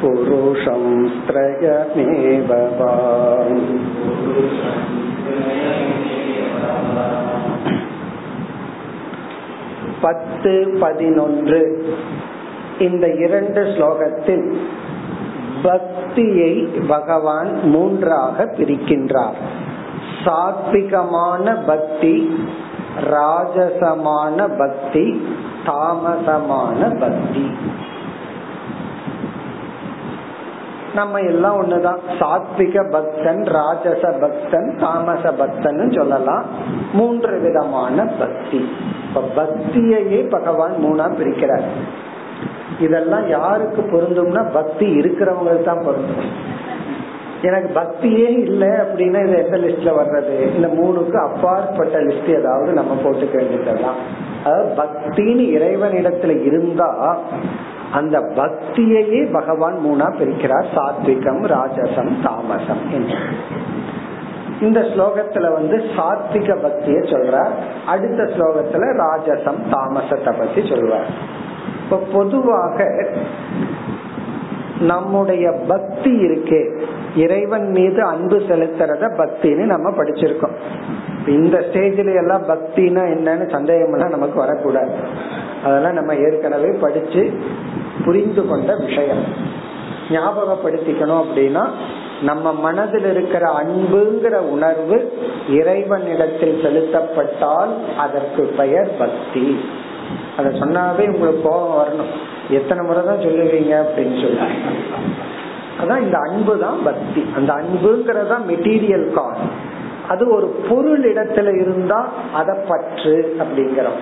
पुरुषं त्रयमेव பத்து பதினொன்று இந்த இரண்டு ஸ்லோகத்தில் பக்தியை பகவான் மூன்றாக பிரிக்கின்றார் சாத்விகமான பக்தி ராஜசமான பக்தி தாமசமான பக்தி. நம்ம எல்லாம் ஒண்ணுதான். சாத்விக பக்தன் ராஜச பக்தன் தாமச பக்தன் சொல்லலாம். மூன்று விதமான பக்தி. இப்ப பக்தியையே பகவான் மூணா பிரிக்கிறார். இதெல்லாம் யாருக்கு பொருந்தும்னா பக்தி இருக்கிறவங்களுக்கு தான் பொருந்தும். எனக்கு பக்தியே இல்லை அப்படின்னா இது எந்த லிஸ்ட்ல வர்றது? இந்த மூணுக்கு அப்பாற்பட்ட லிஸ்ட் ஏதாவது நம்ம போட்டுக்க வேண்டியதெல்லாம் அதாவது பக்தின்னு இறைவனிடத்துல இருந்தா அந்த பக்தியையே பகவான் மூணா பிரிக்கிறார். சாத்விகம் ராஜசம் தாமசம் என்று. இந்த ஸ்லோகத்துல வந்து சாத்விக பக்திய சொல்றார். அடுத்த ஸ்லோகத்துல ராஜசம் தாமசத்தை பத்தி சொல்றார் இப்ப பொதுவாக நம்முடைய பக்தி இருக்கே. இறைவன் மீது அன்பு செலுத்துறத பக்தின்னு நம்ம படிச்சிருக்கோம். இந்த ஸ்டேஜ்ல எல்லாம் பக்தினா என்னன்னு சந்தேகம் எல்லாம் நமக்கு வரக்கூடாது. அதெல்லாம் நம்ம ஏற்கனவே படிச்சு புரிந்து கொண்ட விஷயம். ஞாபகப்படுத்திக்கணும் அப்படின்னா நம்ம மனதில் இருக்கிற அன்புங்கிற உணர்வு இறைவனிடத்தில் செலுத்தப்பட்டால் அதற்கு பெயர் பக்தி. அத சொன்னாவே உங்களுக்கு கோபம் வரணும். எத்தனை முறை தான் சொல்லுவீங்க அப்படின்னு சொல்லி அதான் இந்த அன்பு தான் பக்தி. அந்த அன்புங்கிறதா மெட்டீரியல் காஸ் அது ஒரு பொருள் இடத்துல இருந்தா அதை பற்று அப்படிங்கிறோம்.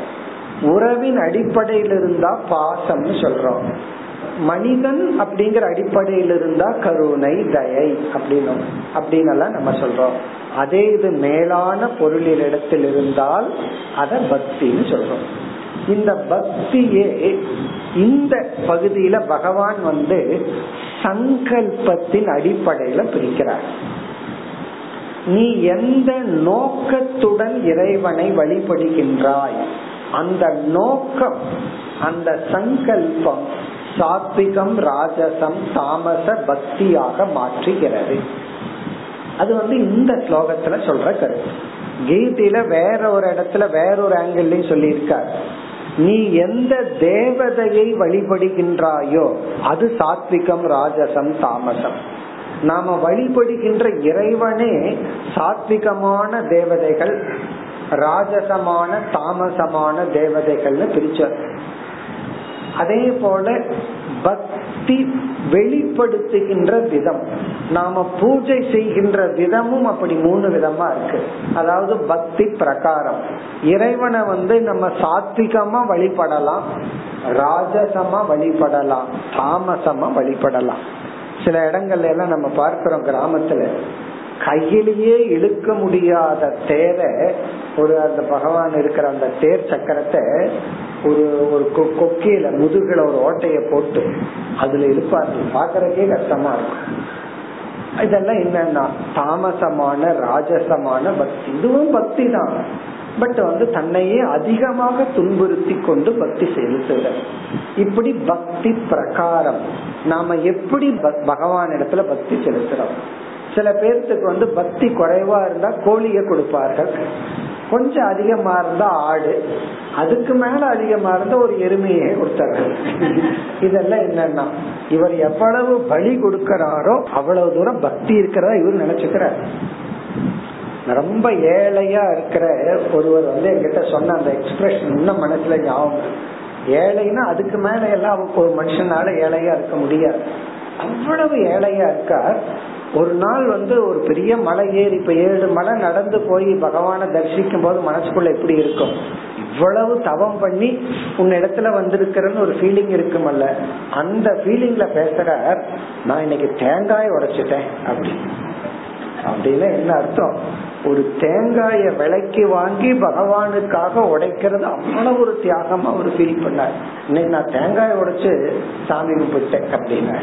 உறவின் அடிப்படையில் இருந்தா பாசம்னு சொல்றோம். மனிதன் அப்படிங்கிற அடிப்படையில் இருந்தா கருணை தயை அப்படின்னு அப்படின்னு நம்ம சொல்றோம். அதே இது மேலான பொருளில் இடத்தில் இருந்தால் அத பக்தின்னு சொல்றோம். இந்த பக்தியே இந்த பகுதியில பகவான் வந்து சங்கல்பத்தின் அடிப்படையில பிரிக்கிறார். நீ எந்த நோக்கத்துடன் இறைவனை வழிபடுகின்றாய் அந்த நோக்கம் அந்த சங்கல்பம் சாத்விகம் ராஜசம் தாமச பக்தியாக மாற்றுகிறது. அது வந்து இந்த ஸ்லோகத்துல சொல்ற கருத்து. கீதையில வேற ஒரு இடத்துல வேற ஒரு ஆங்கிள் சொல்லியிருக்கார். நீ எந்த தேவதையை வழிபடுகின்றாயோ அது சாத்விகம் ராஜசம் தாமசம். நாம வழிபடுகின்ற இறைவனே சாத்விகமான தேவதைகள் ராஜசமான தாமசமான தேவதைகள்னு பிரிச்சார். அதே போல பக்தி வெளிப்படுத்துகின்ற விதம். நாம பூஜை செய்கின்ற விதமும் அப்படி மூணு விதமா இருக்கு. அதாவது பக்தி பிரகாரம். இறைவனை வந்து நம்ம சாத்விகமா வழிபடலாம் ராஜசமா வழிபடலாம் தாமசமா வழிபடலாம். சில இடங்கள்ல எல்லாம் நம்ம பார்க்கிறோம் கிராமத்துல. கையிலேயே இழுக்க முடியாத தேரை ஒரு அந்த பகவான் இருக்கிற அந்த தேர் சக்கரத்தை ஒரு ஒரு கொக்கையில முதுகுல ஒரு ஓட்டைய போட்டு அதுல இழுப்பார்கள் பாக்குறதுக்கே கஷ்டமா இருக்கும். இதெல்லாம் என்னன்னா தாமசமான ராஜசமான பக்தி. இதுவும் பக்தி தான். பட் வந்து தன்னையே அதிகமாக துன்புறுத்தி கொண்டு பக்தி செலுத்துகிற இப்படி பக்தி பிரகாரம் நாம எப்படி பகவான் இடத்துல பக்தி செலுத்துறோம்? சில பேர்த்துக்கு வந்து பக்தி குறைவா இருந்தா கோழிய கொடுப்பார்கள். கொஞ்சம் அதிகமா இருந்தா ஆடு. அதுக்கு மேல அதிகமா இருந்தா ஒரு எருமையை கொடுத்தார்கள். இதெல்லாம் என்னன்னா இவர் எவ்வளவு பலி கொடுக்கிறாரோ அவ்வளவு தூரம் பக்தி இருக்கிறதா இவர் நினைச்சுக்கிறார். ரொம்ப ஏழையா இருக்கிற ஒருவர் வந்து என்கிட்ட சொன்ன அந்த எக்ஸ்பிரஷன் இன்னும் மனசுல ஞாபகம் ஏழைன்னா அதுக்கு மேல எல்லாம் ஒரு மனுஷனால ஏழையா இருக்க முடியாது. அவ்வளவு ஏழையா இருக்கார். ஒரு நாள் வந்து ஒரு பெரிய மலை ஏறி இப்ப ஏழு மலை நடந்து போய் பகவான தரிசிக்கும் போது மனசுக்குள்ள எப்படி இருக்கும்? இவ்வளவு தவம் பண்ணி உன் இடத்துல வந்திருக்கிறன்னு ஒரு ஃபீலிங் இருக்குமல்ல. அந்த ஃபீலிங்ல பேசுற நான் இன்னைக்கு தேங்காய் உடைச்சிட்டேன் அப்படி அப்படின்னா என்ன அர்த்தம்? ஒரு தேங்காய விலைக்கு வாங்கி பகவானுக்காக உடைக்கிறது அவ்வளவு ஒரு தியாகமா அவர் ஃபீல் பண்ணார். இன்னைக்கு நான் தேங்காய் உடைச்சு சாமி கும்பிட்டேன் அப்படின்னா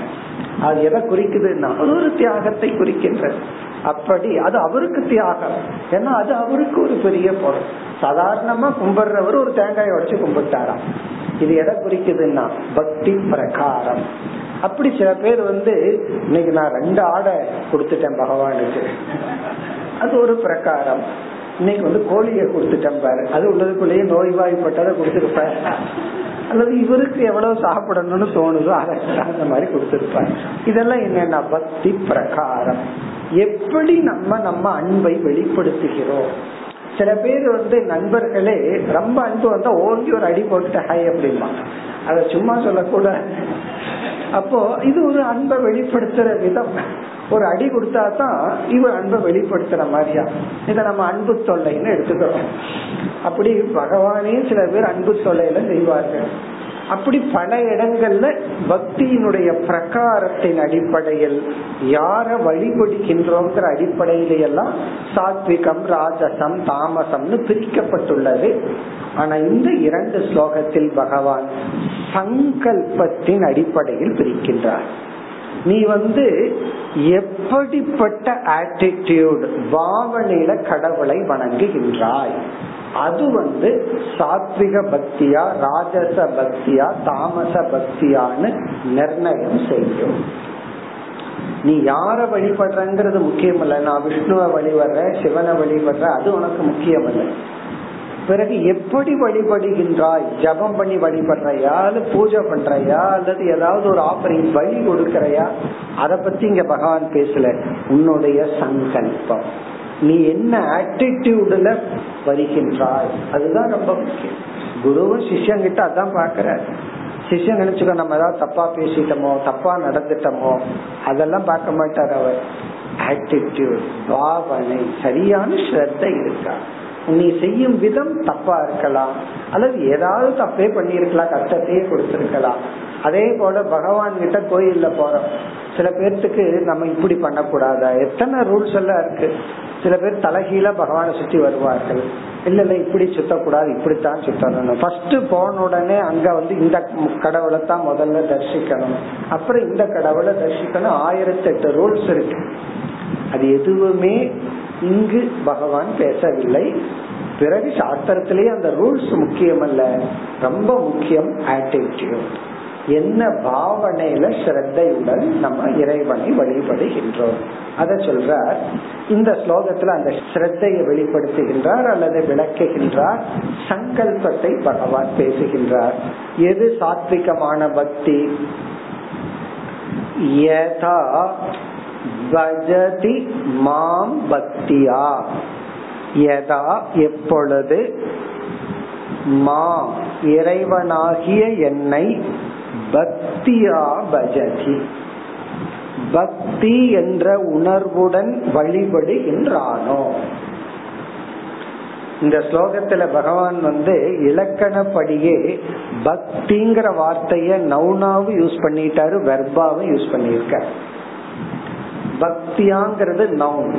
அது எதை குறிக்குதுன்னா அது ஒரு தியாகத்தை குறிக்கின்றது அப்படி அது அவருக்கு தியாகம். ஏன்னா அது அவருக்கு ஒரு பெரிய பொருள். சாதாரணமா கும்பிடுறவர் ஒரு தேங்காயை உடைச்சு கும்பிட்டாராம். இது எதை குறிக்குதுன்னா பக்தி பிரகாரம். அப்படி சில பேர் வந்து இன்னைக்கு நான் ரெண்டு ஆடை கொடுத்துட்டேன் பகவானுக்கு. அது ஒரு பிரகாரம். இன்னைக்கு வந்து கோழியை கொடுத்துட்டேன் பாரு. அது உள்ளதுக்குள்ளேயே நோய்வாய்ப்பட்டதை கொடுத்துருப்பாரு அல்லது இவருக்கு எவ்வளவு சாப்பிடணும்னு தோணுதோ அதை அந்த மாதிரி கொடுத்துருப்பாரு. இதெல்லாம் என்னன்னா பக்தி பிரகாரம். எப்படி நம்ம நம்ம அன்பை வெளிப்படுத்துகிறோம்? சில பேர் வந்து நண்பர்களே ரொம்ப அன்பு வந்தா ஓங்கி ஒரு அடி போட்டுட்டு ஹாய் அப்படிமா அத சும்மா சொல்லக்கூட. அப்போ இது ஒரு அன்பை வெளிப்படுத்துற விதம். ஒரு அடி கொடுத்தா தான் இவர் அன்பை வெளிப்படுத்துற மாதிரியா? இத நம்ம அன்பு தொல்லைன்னு எடுத்துக்கிறோம். அப்படி பகவானே சில பேர் அன்பு தொல்லையில செய்வார்கள். அப்படி பல இடங்கள்ல பக்தியினுடைய பிரகாரத்தின் அடிப்படையில் யார வழிபடுகின்றோங்கிற அடிப்படையில எல்லாம் சாத்விகம் ராஜசம் தாமசம்னு பிரிக்கப்பட்டுள்ளது. ஆனா இந்த இரண்டு ஸ்லோகத்தில் பகவான் சங்கல்பத்தின் அடிப்படையில் பிரிக்கின்றார். நீ வந்து எப்படிப்பட்ட ஆட்டிடியூட் பாவனையில கடவுளை வணங்குகின்றாய்? அது வந்து சாத்விக பக்தியா ராஜச பக்தியா தாமச பக்தியான்னு நிர்ணயம் செய்யும். நீ யார வழிபடுறங்கிறது முக்கியம் இல்ல நான் விஷ்ணுவை வழிபடுறேன் சிவனை வழிபடுறேன் அது உனக்கு முக்கியம் இல்லை பிறகு எப்படி வழிபடுகின்றாய்? ஜபம் பண்ணி வழிபடுறையா? அல்லது பூஜை பண்றையா? அல்லது ஏதாவது ஒரு ஆஃபரிங் வழி கொடுக்கறையா? அத பத்தி இங்க பகவான் பேசல. உன்னுடைய சங்கல்பம். நீ என்ன ஆட்டிடியூட்ல வருகின்றாய்? அதுதான் ரொம்ப முக்கியம். குருவும் சிஷ்யங்கிட்ட அதான் பாக்குற சிஷ்யன் நினைச்சுக்கோ நம்ம ஏதாவது தப்பா பேசிட்டோமோ தப்பா நடந்துட்டோமோ அதெல்லாம் பார்க்க மாட்டார் அவர். ஆட்டிடியூட் பாவனை சரியான ஸ்ரத்த இருக்கா? நீ செய்யும் விதம் தப்பா இருக்கலாம். அல்லது ஏதாவது தப்பே பண்ணிருக்கலாம் கஷ்டத்தையே கொடுத்திருக்கலாம். அதே போல பகவான் கிட்ட கோயில்ல போறோம். சில பேர்த்துக்கு நம்ம இப்படி பண்ணக்கூடாதா? எத்தனை ரூல்ஸ் எல்லாம் இருக்கு. சில பேர் தலைகீழ பகவானை சுத்தி வருவார்கள். இல்ல இல்ல இப்படி சுத்தக்கூடாது இப்படித்தான் சுத்தணும் ஃபர்ஸ்ட் போன உடனே அங்க வந்து இந்த கடவுளை தான் முதல்ல தரிசிக்கணும். அப்புறம் இந்த கடவுளை தரிசிக்கணும். ஆயிரத்தி எட்டு ரூல்ஸ் இருக்கு. அது எதுவுமே இங்கு பகவான் பேசவில்லை. பிறகு சாஸ்திரத்திலேயே அந்த ரூல்ஸ் முக்கியம் அல்ல ரொம்ப முக்கியம் ஆட்டிடியூட் என்ன பாவனையில ஸ்ரத்தையுடன் நம்ம இறைவனை வழிபடுகின்றோம். அத சொல்றார். இந்த ஸ்லோகத்துல அந்த ஸ்ரத்தையை வெளிப்படுத்துகின்றார் அல்லது விளக்குகின்றார். சங்கல்பத்தை பகவான் பேசுகின்றார். எது சாத்விகமான பக்தி? பஜதி மாம் பக்தியா. யதா எப்பொழுது? மா இறைவனாகிய என்னை பக்தியா பஜதி. பக்தி என்ற உணர்வுடன் வழிபடுகின்றானோ? இந்த ஸ்லோகத்துல பகவான் வந்து இலக்கணப்படியே பக்திங்கிற வார்த்தைய நவுனாவும் யூஸ் பண்ணிட்டாரு வெர்பாவும் யூஸ் பண்ணியிருக்காரு. பக்தியாங்கிறது நவுன்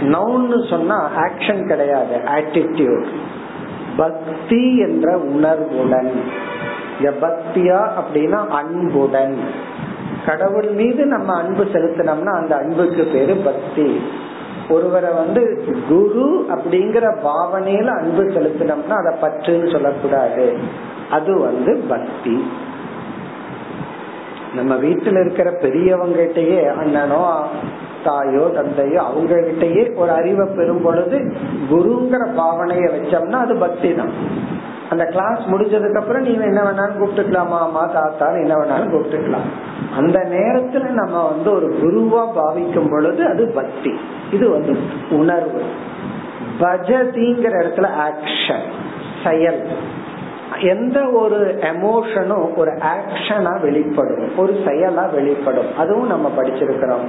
நவுன்னு சொன்னா ஆக்ஷன் கிடையாது ஆட்டிடியூட் பக்தி என்ற உணர்வுடன். பக்தியா அப்படின்னா அன்புடன். கடவுள் மீது நம்ம அன்பு செலுத்தினோம்னா அந்த அன்புக்கு பேரு பக்தி. ஒருவரை வந்து குரு அப்படிங்கிற பாவனையில அன்பு செலுத்தினோம்னா அதை பற்றுன்னு சொல்லக்கூடாது. அது வந்து பக்தி. நம்ம வீட்டுல இருக்கிற பெரியவங்கிட்டயே அண்ணனோ தாயோ தந்தையோ அவங்க கிட்டயே ஒரு அறிவை பெறும் பொழுது குருங்கிற பாவனைய வச்சோம்னா அது பக்தி தான். அந்த கிளாஸ் முடிஞ்சதுக்கு அப்புறம் நீங்க என்ன வேணாலும் கூப்பிட்டுக்கலாமா? அம்மா தாத்தா என்ன வேணாலும் கூப்பிட்டுக்கலாம். அந்த நேரத்துல நம்ம வந்து ஒரு குருவா பாவிக்கும் பொழுது அது பக்தி. இது வந்து உணர்வு. பஜதிங்கிற இடத்துல ஆக்ஷன் செயல். எந்த ஒரு எமோஷனும் ஒரு ஆக்ஷனா வெளிப்படும் ஒரு செயலா வெளிப்படும். அதுவும் நம்ம படிச்சிருக்கிறோம்.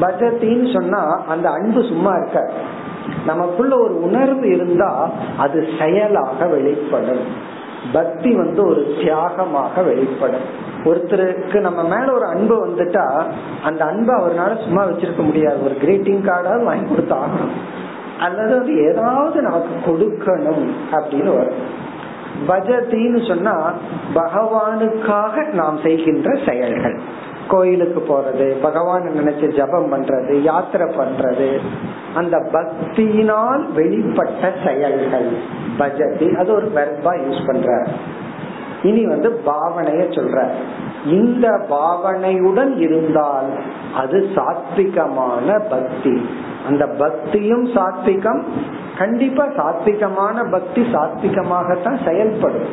பஜத்தின்னு சொன்னா அந்த அன்பு சும்மா இருக்க நமக்குள்ள ஒரு உணர்வு இருந்தா அது செயலாக வெளிப்படும். பக்தி வந்து ஒரு தியாகமாக வெளிப்படும். ஒருத்தருக்கு நம்ம மேல ஒரு அன்பு வந்துட்டா அந்த அன்பை அவர்னால சும்மா வச்சிருக்க முடியாது. ஒரு கிரீட்டிங் கார்டாவது வாங்கி கொடுத்தாகணும். அல்லது அது ஏதாவது நமக்கு கொடுக்கணும் அப்படின்னு வரும். பஜதின்னு சொன்னா பகவானுக்காக நாம் செய்கின்ற செயல்கள். கோயிலுக்கு போறது பகவான் நினைச்சு ஜபம் பண்றது யாத்திரை பண்றது. அந்த பக்தியினால் வெளிப்பட்ட செயல்கள். பஜதி அது ஒரு வெர்பா யூஸ் பண்ற இனி வந்து பாவனைய சொல்ற இந்த பாவனையுடன் இருந்தால் அது சாத்விகமான பக்தி. அந்த பக்தியும் சாத்விகம் கண்டிப்பா சாத்விகமான பக்தி சாத்விகமாகத்தான் செயல்படும்.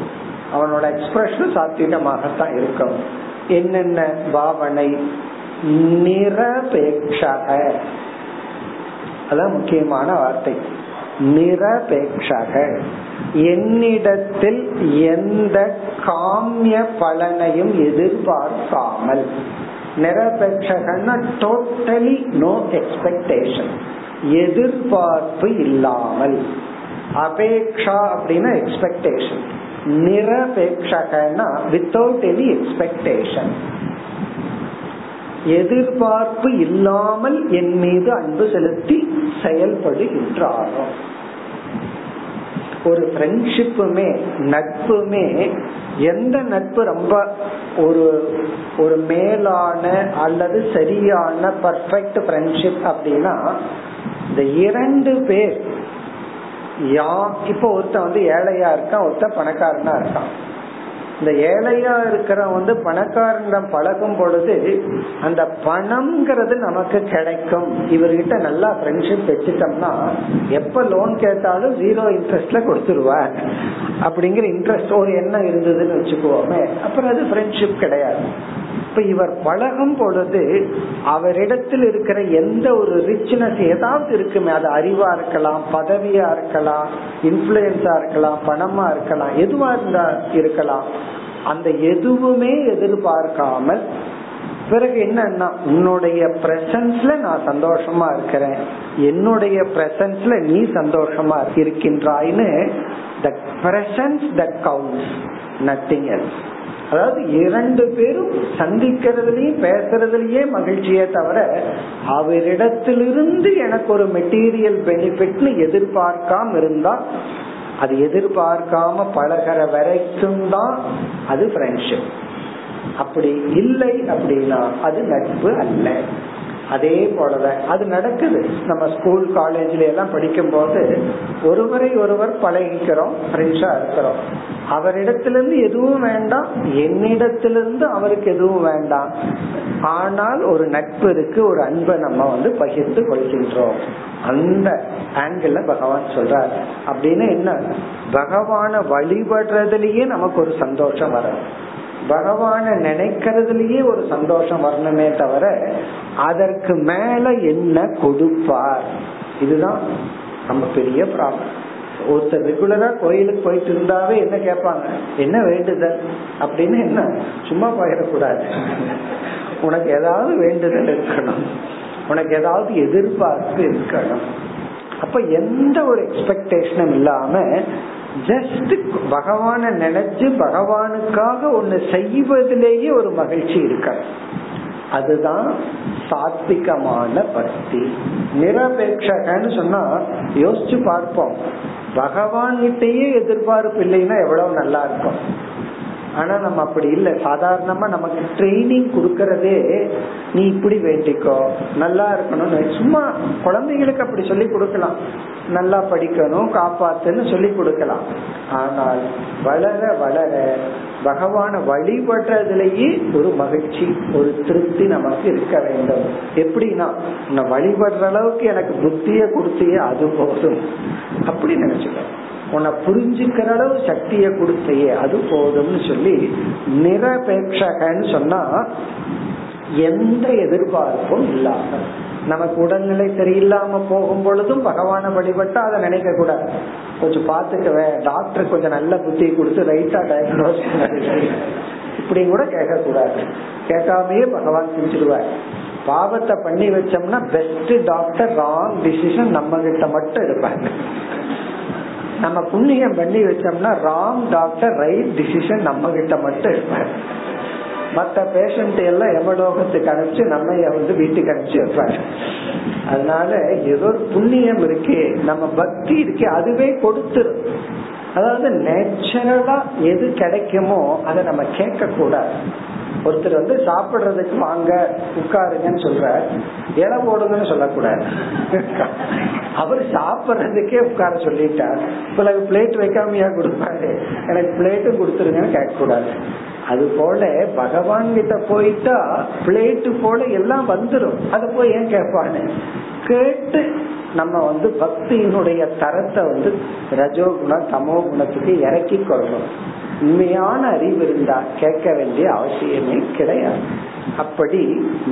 அவனோட எக்ஸ்பிரஷன் சாத்விகமாகத்தான் இருக்கும். என்னென்ன பாவனை? நிரபேட்சக அதான் முக்கியமான வார்த்தை. நிரபேட்சக என்னிடத்தில் எந்த காமிய பலனையும் எதிர்பார்க்காமல். நிரபேட்சகன்னா டோட்டலி நோ எக்ஸ்பெக்டேஷன் எதிர்பார்ப்பு இல்லாமல். அபேக்ஷா அப்படின்னா எக்ஸ்பெக்டேஷன் நிரபேஷகன்னா வித்தவுட் எனி எக்ஸ்பெக்டேஷன் எதிர்பார்ப்பு இல்லாமல் என் மீது அன்பு செலுத்தி செயல்படுகின்றாரோ. ஒரு ஃப்ரெண்ட்ஷிப்புமே நட்புமே எந்த நட்பு ரொம்ப ஒரு ஒரு மேலான அல்லது சரியான பர்ஃபெக்ட் ஃப்ரெண்ட்ஷிப் அப்படின்னா இந்த இரண்டு பேர் யா இப்போ ஒருத்தன் வந்து ஏழையா இருக்கான் ஒருத்தன் பணக்காரனா இருக்கான். இந்த ஏழையா இருக்கிறவன் வந்து பணக்காரனிடம் பழகும் பொழுது அந்த பணம்ங்கிறது நமக்கு கிடைக்கும். இவர்கிட்ட நல்லா ஃப்ரெண்ட்ஷிப் வச்சுட்டோம்னா எப்ப லோன் கேட்டாலும் ஜீரோ இன்ட்ரெஸ்ட்ல கொடுத்துருவார். அப்படிங்கிற இன்ட்ரெஸ்ட் ஒரு எண்ணம் இருந்ததுன்னு வச்சுக்குவோமே அப்புறம் அது ஃப்ரெண்ட்ஷிப் கிடையாது. இப்ப இவர் பழகும் பொழுது அவரிடத்தில் இருக்கிற எந்த ஒரு ரிச்னஸ் ஏதாவது இருக்குமே அது அறிவா இருக்கலாம் பதவியா இருக்கலாம் இன்ஃபுளுசா இருக்கலாம் பணமா இருக்கலாம் எதுவா இருந்தா இருக்கலாம். அந்த எதுவுமே எதிர்பார்க்காமல் பிறகு என்னன்னா உன்னுடைய பிரசன்ஸ்ல நான் சந்தோஷமா இருக்கிறேன். என்னுடைய பிரசன்ஸ்ல நீ சந்தோஷமா இருக்கின்றாய்னு the presence that counts nothing else அதாவது இரண்டு பேரும் சந்திக்கிறதுலயும் பேசுறதுலயே மகிழ்ச்சியே தவிர அவரிடத்திலிருந்து எனக்கு ஒரு மெட்டீரியல் பெனிஃபிட்னு எதிர்பார்க்காம இருந்தா அது எதிர்பார்க்காம பழகிற வரைக்கும் தான் அது ஃப்ரெண்ட்ஷிப் அப்படி இல்லை அப்படின்னா அது நட்பு அல்ல. அதே போலதான் அது நடக்குது. நம்ம ஸ்கூல் காலேஜ்ல எல்லாம் படிக்கும் போது ஒருவரை ஒருவர் பழகிக்கிறோம் ஃப்ரெண்ட்ஸா இருக்கிறோம். அவரிடத்திலிருந்து எதுவும் வேண்டாம் என்னிடத்திலிருந்து அவருக்கு எதுவும் வேண்டாம். ஆனால் ஒரு நட்பு இருக்கு ஒரு அன்பை நம்ம வந்து பகிர்ந்து கொள்கின்றோம். அந்த ஆங்கிள் பகவான் சொல்றார். அப்படின்னு என்ன? பகவான வழிபடுறதுலயே நமக்கு ஒரு சந்தோஷம் வரும். பகவான நினைக்கிறதுலயே ஒரு சந்தோஷம் வரணுமே தவிர அதற்கு மேல என்ன கொடுப்பார்? இதுதான் நம்ம பெரிய ப்ராப்ளம் ஒருத்தர் ரெகுலரா கோயிலுக்கு போயிட்டு இருந்தாவே என்ன கேட்பாங்க? என்ன வேண்டுதல்? அப்படின்னு என்ன? சும்மா போயிடக்கூடாது. உனக்கு ஏதாவது வேண்டுதல் இருக்கணும். உனக்கு ஏதாவது எதிர்பார்ப்பு இருக்கணும். அப்ப எந்த ஒரு எக்ஸ்பெக்டேஷனும் இல்லாம ஜஸ்ட் பகவான நினைச்சு பகவானுக்காக ஒண்ணு செய்வதிலேயே ஒரு மகிழ்ச்சி இருக்க அதுதான் சாத்விகமான பக்தி. நிரபேட்சகன்னு சொன்னா யோசிச்சு பார்ப்போம். பகவான் கிட்டேயே எதிர்பார்ப்பு இல்லைன்னா எவ்வளவு நல்லா இருக்கும். ஆனா நம்ம அப்படி இல்லை. சாதாரணமா நமக்கு ட்ரைனிங் கொடுக்கறதே நீ இப்படி வேண்டிக்கோ நல்லா இருக்கணும்னு சும்மா குழந்தைகளுக்கு அப்படி சொல்லி கொடுக்கலாம். நல்லா படிக்கணும் காப்பாத்துன்னு சொல்லி கொடுக்கலாம். ஆனால் வளர வளர பகவான வழிபடுறதுலயே ஒரு மகிழ்ச்சி ஒரு திருப்தி நமக்கு இருக்க வேண்டும். எப்படின்னா நான் வழிபடுற அளவுக்கு எனக்கு புத்திய கொடுத்தியே அது போதும். அப்படி நினைச்சுக்கோ. உன்னை புரிஞ்சுக்கிற அளவு சக்திய கொடுத்தையே அது போதும்னு சொல்லி நிரபேட்சகன்னு சொன்னா எந்த எதிர்பார்ப்பும் இல்லாம நமக்கு உடல்நிலை சரியில்லாம போகும் பொழுதும் பகவான வழிபட்டா அதை நினைக்க கூடாது கொஞ்சம் பாத்துக்கவே டாக்டர் கொஞ்சம் நல்ல புத்தி கொடுத்து ரைட்டா டயக்னோஸ் இப்படி கூட கேட்க கூடாது கேட்காமயே பகவான் செஞ்சிருவார் பாவத்தை பண்ணி வச்சோம்னா பெஸ்ட் டாக்டர் ராங் டிசிஷன் நம்ம கிட்ட மட்டும் இருப்பாங்க. நம்ம புண்ணியம் பண்ணி வச்சோம்னா ராங் டாக்டர் ரைட் டிசிஷன் நம்ம கிட்ட மட்டும் இருப்பார் மத்த பேஷண்ட் எல்லாம் எமலோகத்துக்கு அனுப்பிச்சு நம்ம வந்து வீட்டுக்கு அனுப்பிச்சு வைப்பாரு. அதனால ஏதோ ஒரு புண்ணியம் இருக்கு நம்ம பக்தி இருக்கு அதுவே கொடுத்துரும். அதாவது நேச்சுரலா எது கிடைக்குமோ அதை நம்ம கேட்க கூடாது ஒருத்தர் வந்து சாப்பிடுறதுக்கு வாங்க உட்காருங்கன்னு சொல்ற இலை போடுங்கன்னு சொல்லக்கூடாது. அவர் சாப்பிடுறதுக்கே உட்கார சொல்லிட்டார். பிறகு பிளேட் வைக்காமையா கொடுப்பாரு. எனக்கு பிளேட்டும் கொடுத்துருங்கன்னு கேட்க கூடாது அது போல பகவான் கிட்ட போயிட்டா பிளேட்டு போல எல்லாம் வந்துடும் அது போய் ஏன் கேட்பானு? கேட்டு நம்ம வந்து பக்தியினுடைய தரத்தை வந்து ரஜோகுணம் தமோ குணத்துக்கு இறக்கி கொள்ளணும். உண்மையான அறிவு இருந்தா கேட்க வேண்டிய அவசியமே கிடையாது. அப்படி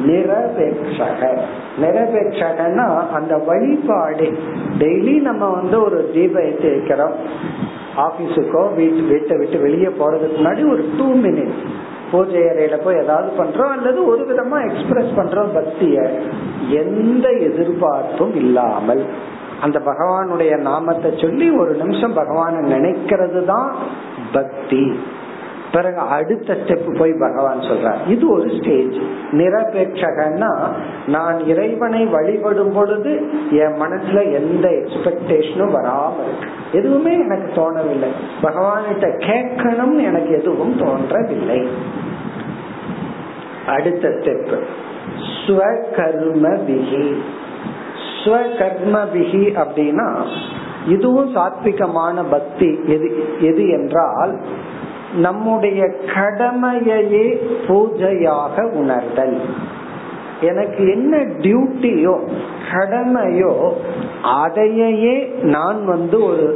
நிரபேட்சக. நிரபேட்சகன்னா அந்த வழிபாடு. டெய்லி நம்ம வந்து ஒரு தீப ஏற்றி வைக்கிறோம். ஆபீஸுக்கோ வீட்டு வீட்டை விட்டு வெளியே போறதுக்கு முன்னாடி ஒரு டூ மினிட்ஸ் பூஜை அறையில போய் ஏதாவது பண்றோம் அல்லது ஒரு விதமா எக்ஸ்பிரஸ் பண்றோம் பக்திய. எந்த எதிர்பார்ப்பும் இல்லாமல். அந்த பகவானுடைய நாமத்தை சொல்லி ஒரு நிமிஷம் பகவான நினைக்கிறது தான் பக்தி. பிறகு அடுத்த ஸ்டெப் போய் பகவான் சொல்றார். இது ஒரு ஸ்டேஜ் நிரபேட்சகன்னா நான் இறைவனை வழிபடும் பொழுது என் மனசுல எந்த எக்ஸ்பெக்டேஷனும் வராம இருக்கு. எதுவுமே எனக்கு தோணவில்லை. பகவான்கிட்ட கேட்கணும்னு எனக்கு எதுவும் தோன்றவில்லை. அடுத்த ஸ்டெப் ஸ்வகர்ம பிகி ஸ்வகர்மபிகி அப்படின்னா இதுவும் சாத்விகமான பக்தி. எது எது என்றால் நம்முடைய கடமையையே பூஜையாக உணர்தல். எனக்கு என்ன டியூட்டியோ கடமையோ அதையே நான் வந்து ஒரு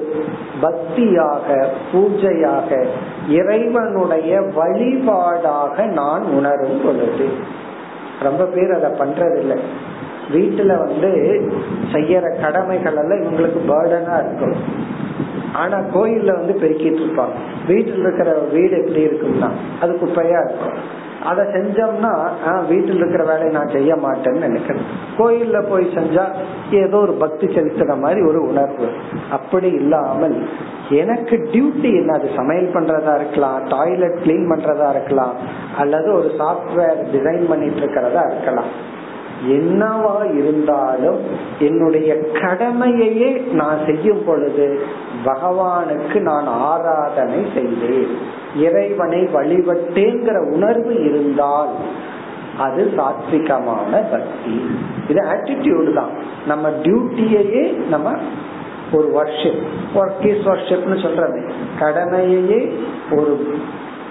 பக்தியாக பூஜையாக இறைவனுடைய வழிபாடாக நான் உணரும் பொழுது. ரொம்ப பேர் அதை பண்றதில்லை. வீட்டுல வந்து செய்யற கடமைகள் எல்லாம் இவங்களுக்கு பேர்டனா இருக்கும். ஆனா கோயில்ல வந்து பெருக்கிட்டு இருப்பாங்க. வீட்டில் இருக்கிற வீடு எப்படி இருக்கும்னா அது குப்பையா இருக்கும். அதை செஞ்சோம்னா வீட்டில் இருக்கிற வேலையை நான் செய்ய மாட்டேன்னு நினைக்கிறேன். கோயில்ல போய் செஞ்சா ஏதோ ஒரு பக்தி செலுத்துற மாதிரி ஒரு உணர்வு. அப்படி இல்லாமல் எனக்கு டியூட்டி என்ன? அது சமையல் பண்றதா இருக்கலாம் டாய்லெட் கிளீன் பண்றதா இருக்கலாம் அல்லது ஒரு சாஃப்ட்வேர் டிசைன் பண்ணிட்டு இருக்கிறதா இருக்கலாம். என்னவா இருந்தாலும் என்னுடைய கடமையையே நான் செய்யும் பொழுது பகவானுக்கு நான் ஆராதனை செய்தேன். இறைவனை வழிபட்டேங்கிற உணர்வு இருந்தால் அது சாத்விகமான பக்தி. இது ஆட்டிடியூடு தான். நம்ம டியூட்டியையே நம்ம ஒரு வர்ஷிப் ஒர்க் இஸ் வர்ஷிப்னு சொல்றது. கடமையையே ஒரு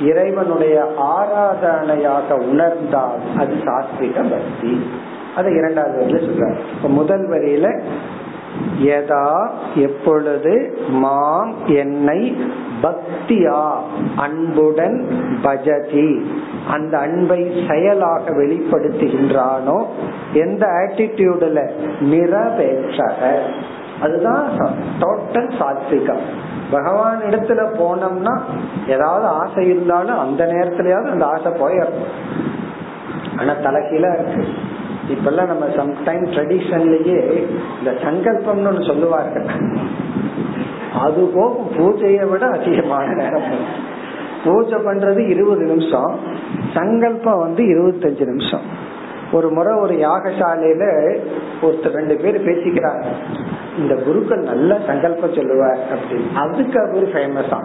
இறைவனுடைய ஆராதனையாக உணர்ந்தால் அது சாத்விக பக்தி. அதை இரண்டாவது வரியில சொல்றாரு. இப்ப முதல் வரியில எதா எப்பொழுது மாம் என்னை பக்தியா அன்புடன் பஜதி அந்த அன்பை செயலாக வெளிப்படுத்துகின்றானோ எந்த ஆட்டிடியூடுல நிரபேட்சக. அதுதான் டோட்டல் சாத்விகம். பகவான் இடத்துல போனோம்னா ஏதாவது ஆசை இருந்தாலும் அந்த நேரத்திலயாவது அந்த ஆசை போயிடும் ஆனா தலைகீழா இருக்கு. இப்பெல்லாம் நம்ம சம்டைம் ட்ரெடிஷன்லயே இந்த சங்கல்பம்னு ஒன்னு சொல்லுவார்கள். அது போகும் பூஜையை விட அதிகமான நேரம். பூஜை பண்றது இருபது நிமிஷம் சங்கல்பம் வந்து இருபத்தஞ்சு நிமிஷம். ஒரு முறை ஒரு யாகசாலையில ஒருத்தர் ரெண்டு பேர் பேசிக்கிறாங்க. இந்த குருக்கள் நல்ல சங்கல்பம் சொல்லுவார் அப்படின்னு அதுக்கு அவரு ஃபேமஸ்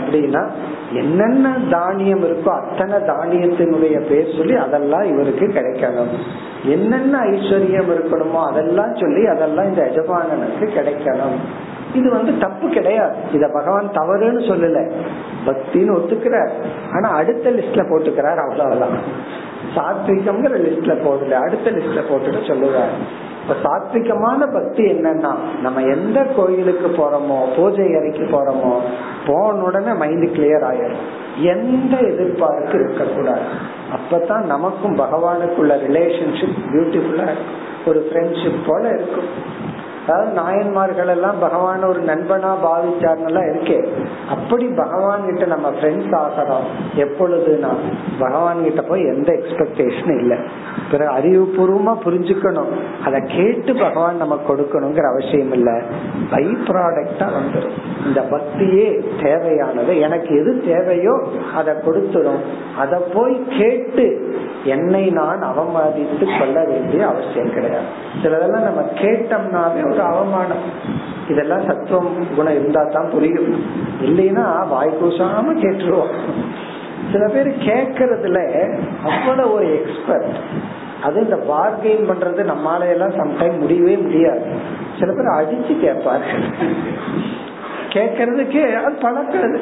அப்படின்னா என்னென்ன தானியம் இருக்கோ அத்தனை தானியத்தினுடைய பேர் சொல்லி அதெல்லாம் இவருக்கு கிடைக்கணும். என்னென்ன ஐஸ்வர்யம் இருக்கணுமோ அதெல்லாம் சொல்லி அதெல்லாம் இந்த எஜமானனுக்கு கிடைக்கணும். இது வந்து தப்பு கிடையாது. இத பகவான் தவறுன்னு சொல்லல. பக்தின்னு ஒத்துக்கிறார். ஆனா அடுத்த லிஸ்ட்ல போட்டுக்கிறார். அவ்வளவுதான். சாத்விகம்ங்கிற லிஸ்ட்ல போடல அடுத்த லிஸ்ட்ல போட்டுட்டு சொல்லுவாரு. இப்ப சாத்விகமான பக்தி என்னன்னா நம்ம எந்த கோயிலுக்கு போறோமோ பூஜை அறைக்கு போறோமோ போன உடனே மைண்ட் கிளியர் ஆயிடும் எந்த எதிர்பார்ப்பு இருக்கக்கூடாது. அப்பதான் நமக்கும் பகவானுக்குள்ள ரிலேஷன்ஷிப் பியூட்டிஃபுல்லா இருக்கும். ஒரு ஃப்ரெண்ட்ஷிப் போல இருக்கும். அதாவது நாயன்மார்கள் எல்லாம் பகவான் ஒரு நண்பனா பாவிச்சார்னெல்லாம் இருக்கே. அப்படி பகவான் கிட்ட நம்ம ஃப்ரெண்ட்ஸ் ஆகிறோம் எப்பொழுதுனா? பகவான் கிட்ட போய் எந்த எக்ஸ்பெக்டேஷனும் இல்லை. பிறகு அறிவுபூர்வமா புரிஞ்சுக்கணும். அதை கேட்டு பகவான் நமக்கு கொடுக்கணுங்கிற அவசியம் இல்லை. பை ப்ராடக்டா வந்துடும் இந்த பக்தியே தேவையானது. எனக்கு எது தேவையோ அதை கொடுத்துடும் அதை போய் கேட்டு என்னை நான் அவமதித்து கொள்ள வேண்டிய அவசியம் கிடையாது. சிலதெல்லாம் நம்ம கேட்டோம்னாவே ஒரு அவமானம். இதெல்லாம் சத்துவம் குணம் இருந்தா தான் புரியும். இல்லைன்னா வாய் கூசாம கேட்டுருவோம். சில பேர் கேக்குறதுல அவ்வளவு ஒரு எக்ஸ்பர்ட் அது இந்த பார்கெயின் பண்றது நம்மளால எல்லாம் சம்டைம் முடியவே முடியாது. சில பேர் அடிச்சு கேட்பாரு கேட்கறதுக்கே அது பழக்கிறது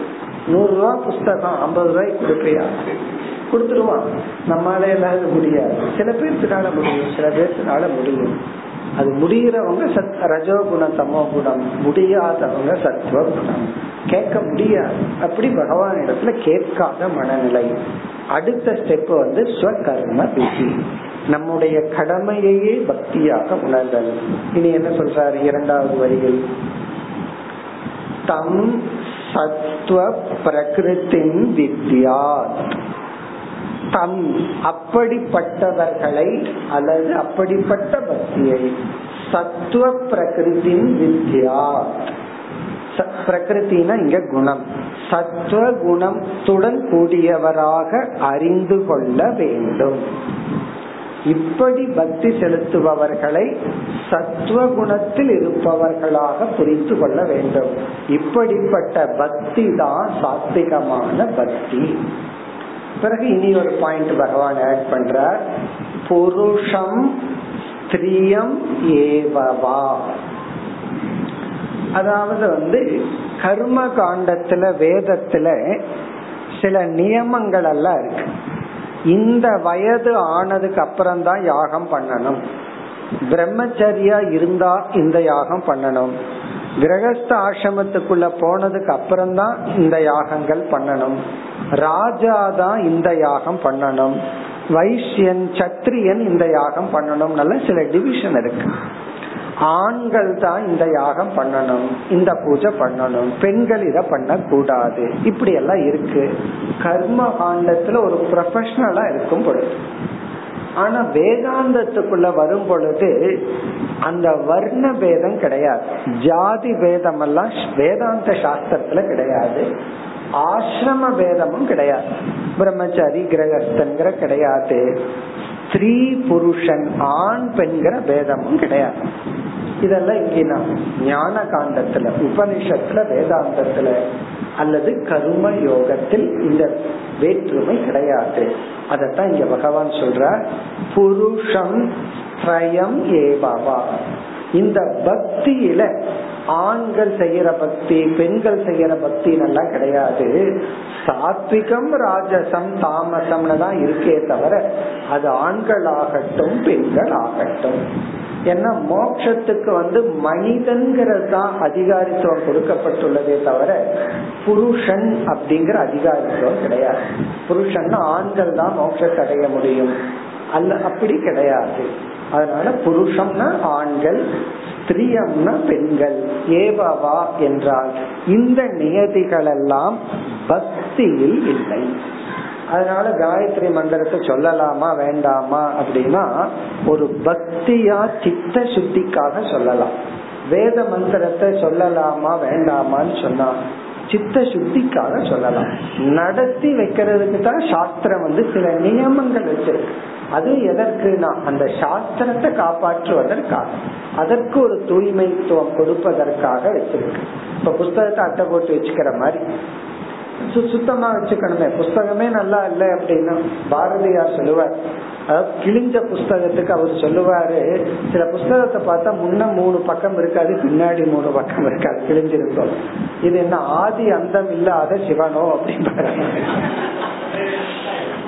நூறு ரூபா புஸ்தகம் ஐம்பது ரூபாய்க்கு கொடுப்பியா? கொடுத்துருவான். நம்மளால எல்லாம் முடியாது. சில பேர்த்தினால முடியும் சில பேர்த்தினால முடியும். அது முடிகிறவங்க சத் ரஜோகுணம் தமோ குணம் முடியாதவங்க சத்துவ குணம் கேட்க முடியாது. அப்படி பகவான் இடத்துல கேட்காத மனநிலை. அடுத்த ஸ்டெப் வந்து ஸ்வகர்ம பிசி நம்முடைய கடமையையே பக்தியாக உணர்தல். இனி என்ன சொல்றாரு இரண்டாவது வரியில்? தம் சத்வ பிரகிருத்தின் வித்யாத். தம் அப்படிப்பட்டவர்களை அல்லது அப்படிப்பட்ட பக்தியை சத்துவ பிரகிருதி வித்யா. பிரகிருத்தினா இங்க குணம். சத்துவ குணத்துடன் கூடியவராக அறிந்து கொள்ள வேண்டும். இப்படி பக்தி செலுத்துபவர்களை சத்துவ குணத்தில் இருப்பவர்களாக புரிந்து கொள்ள வேண்டும். இப்படிப்பட்ட பக்தி தான் சாத்திகமான பக்தி. பிறகு இனி ஒரு பாயிண்ட் பகவான் ஆட் பண்றார். புருஷம் ஸ்திரியம் ஏவவா. அதாவது வந்து கர்ம காண்டத்துல வேதத்துல சில நியமங்கள் எல்லாம் இருக்கு. இந்த வயது ஆனதுக்கு அப்புறம் தான் யாகம் பண்ணணும். பிரம்மச்சரியா இருந்தா இந்த யாகம் பண்ணணும். கிரகஸ்த ஆசிரமத்துக்குள்ள போனதுக்கு அப்புறம் தான் இந்த யாகங்கள் பண்ணணும். ராஜா தான் இந்த யாகம் பண்ணணும். வைசியன் சத்திரியன் இந்த யாகம் பண்ணணும் சில டிவிஷன் இருக்கு. ஆண்கள் தான் இந்த யாகம் பண்ணணும். இந்த பூஜை பண்ணணும். பெண்கள் இத பண்ண கூடாது இப்படி எல்லாம் இருக்கு. கர்ம காண்டத்துல ஒரு ப்ரொஃபஷனலா இருக்கும் பொழுது. ஆனா வேதாந்தத்துக்குள்ள வரும் பொழுது அந்த வர்ண பேதம் கிடையாது. ஜாதி பேதம் எல்லாம் வேதாந்த சாஸ்திரத்துல கிடையாது. ஆசிரம பேதமும் கிடையாது. பிரம்மச்சாரி கிரகஸ்தன்கிற கிடையாது. ஸ்திரீ புருஷன் ஆண் பெண்கிற பேதமும் கிடையாது. இதெல்லாம் இங்கே ஞான காண்டத்துல உபனிஷத்துல வேதாந்தத்துல. அல்லது கரும யோகத்தில் இந்த வேற்றுமை கிடையாது. அதத்தான் இங்க பகவான் சொல்ற புருஷம் திரயம் ஏபாவா இந்த பக்தியில ஆண்கள் செய்யற பக்தி பெண்கள் செய்யற பக்தி எல்லாம் கிடையாது. சாத்விகம் ராஜசம் தாமசம்னு தான் இருக்கே தவிர அது ஆண்கள் ஆகட்டும் பெண்கள் ஆகட்டும் ஏன்னா மோட்சத்துக்கு வந்து மனிதன்கிறது தான் அதிகாரித்துவம் கொடுக்கப்பட்டுள்ளதே தவிர புருஷன் அப்படிங்கிற அதிகாரித்துவம் கிடையாது. புருஷன் ஆண்கள் தான் மோட்சத்தை அடைய முடியும். அல்ல அப்படி கிடையாது. அதனால புருஷம்னா ஆண்கள் ஸ்திரீயம்னா பெண்கள். ஏவவா என்றால் இந்த நியதிகள் எல்லாம் பக்தியில் இல்லை. அதனால காயத்ரி மந்திரத்தை சொல்லலாமா வேண்டாமா அப்படின்னா ஒரு பக்தியா சித்த சுத்திக்காக சொல்லலாம். வேத மந்திரத்தை சொல்லலாமா வேண்டாமான்னு சொன்னா சித்த சுத்திக்காக சொல்லலாம். நடத்தி வைக்கிறதுக்கு தான் சாஸ்திரம் வந்து சில நியமங்கள் வச்சிருக்கு. அது எதற்குனா அந்த சாஸ்திரத்தை காப்பாற்றுவதற்காக அதற்கு ஒரு தூய்மைத்துவம் கொடுப்பதற்காக வச்சிருக்கு. இப்ப புஸ்தகத்தை அட்டை போட்டு வச்சுக்கிற மாதிரி. சுத்தமா வச்சுக்கணுமே. புஸ்தகமே நல்லா இல்லை அப்படின்னா பாரதியார் சொல்லுவார். அதாவது கிழிஞ்ச புஸ்தகத்துக்கு அவர் சொல்லுவாரு. சில புஸ்தகத்தை பார்த்தா முன்ன மூணு பக்கம் இருக்காது பின்னாடி மூணு பக்கம் இருக்காது கிழிஞ்சிருக்கும் இது என்ன ஆதி அந்தம் இல்லாத சிவனோ அப்படின்னு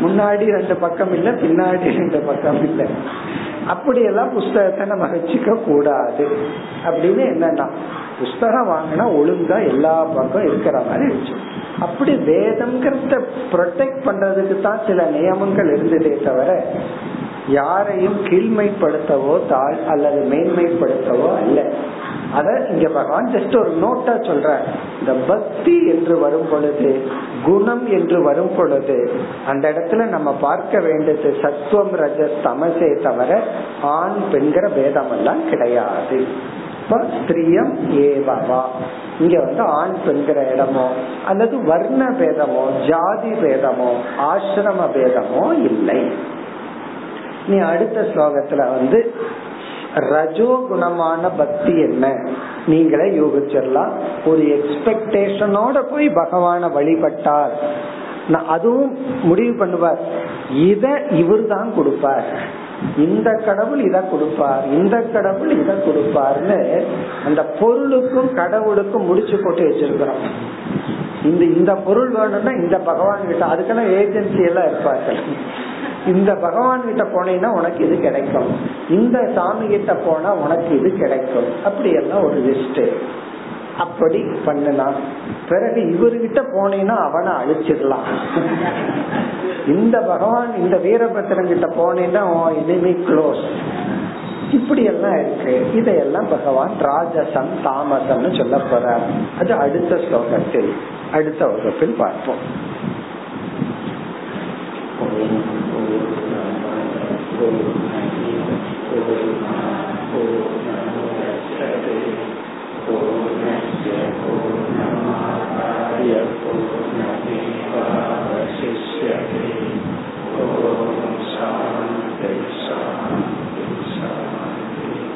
முன்னாடி ரெண்டு பக்கம் இல்ல பின்னாடி ரெண்டு பக்கம் இல்லை. அப்படியெல்லாம் புஸ்தகத்தை நம்ம வச்சுக்க கூடாது அப்படின்னு என்னன்னா புஸ்தகம் வாங்கினா ஒழுங்கா எல்லா பக்கம் இருக்கிற மாதிரி வச்சு அப்படி வேதம்ங்கிறத ப்ரொடெக்ட் பண்றதுக்கு தான் சில நியமங்கள் இருந்ததே தவிர யாரையும் கீழ்மைப்படுத்தவோ தாழ் அல்லது மேன்மைப்படுத்தவோ அல்ல. அத இங்க பகவான் ஜஸ்ட் ஒரு நோட்டா சொல்ற இந்த பக்தி என்று வரும் பொழுது குணம் என்று வரும் பொழுது அந்த இடத்துல நம்ம பார்க்க வேண்டியது சத்துவம் ரஜ தமசே தவிர ஆண் பெண்கிற பேதம் எல்லாம் கிடையாது. ஸ்திரியம் ஏவவா இங்க வந்து ஆண் பெண்கிற இடமோ அல்லது வர்ண பேதமோ ஜாதி பேதமோ ஆசிரம பேதமோ இல்லை நீ அடுத்த ஸ்லோகத்துல வந்து ரஜோகுணமான பக்தி என்ன நீங்களே யோகிச்சிடலாம் ஒரு எக்ஸ்பெக்டேஷனோட போய் பகவான வழிபட்டார் அதுவும் முடிவு பண்ணுவார் இத இவர் தான் கொடுப்பார் இந்த கடவுள் இதை கொடுப்பார் இந்த கடவுள் இதை கொடுப்பார்னு அந்த பொருளுக்கும் கடவுளுக்கும் முடிச்சு போட்டு வச்சிருக்கிறோம். இந்த இந்த பொருள் வேணும்னா இந்த பகவான் கிட்ட அதுக்கெல்லாம் ஏஜென்சி எல்லாம் இருப்பார்கள். இந்த பகவான் கிட்ட போனீங்கன்னா உனக்கு இது கிடைக்கும். இந்த சாமி கிட்ட போனா உனக்கு இது கிடைக்கும். அப்படி எல்லாம் ஒரு லிஸ்ட் அப்படி பண்ணுனா பிறகு இவர்கிட்ட போனீங்கன்னா அவனை அழிச்சிடலாம் இந்த பகவான் இந்த வீரபத்திரன் கிட்ட போனீங்கன்னா இனிமே க்ளோஸ் இப்படி எல்லாம் இருக்கு இதையெல்லாம் பகவான் ராஜசம் தாமசம்னு சொல்ல போறார் அது அடுத்த ஸ்லோகத்தில் அடுத்த வகுப்பில் பார்ப்போம் ஓ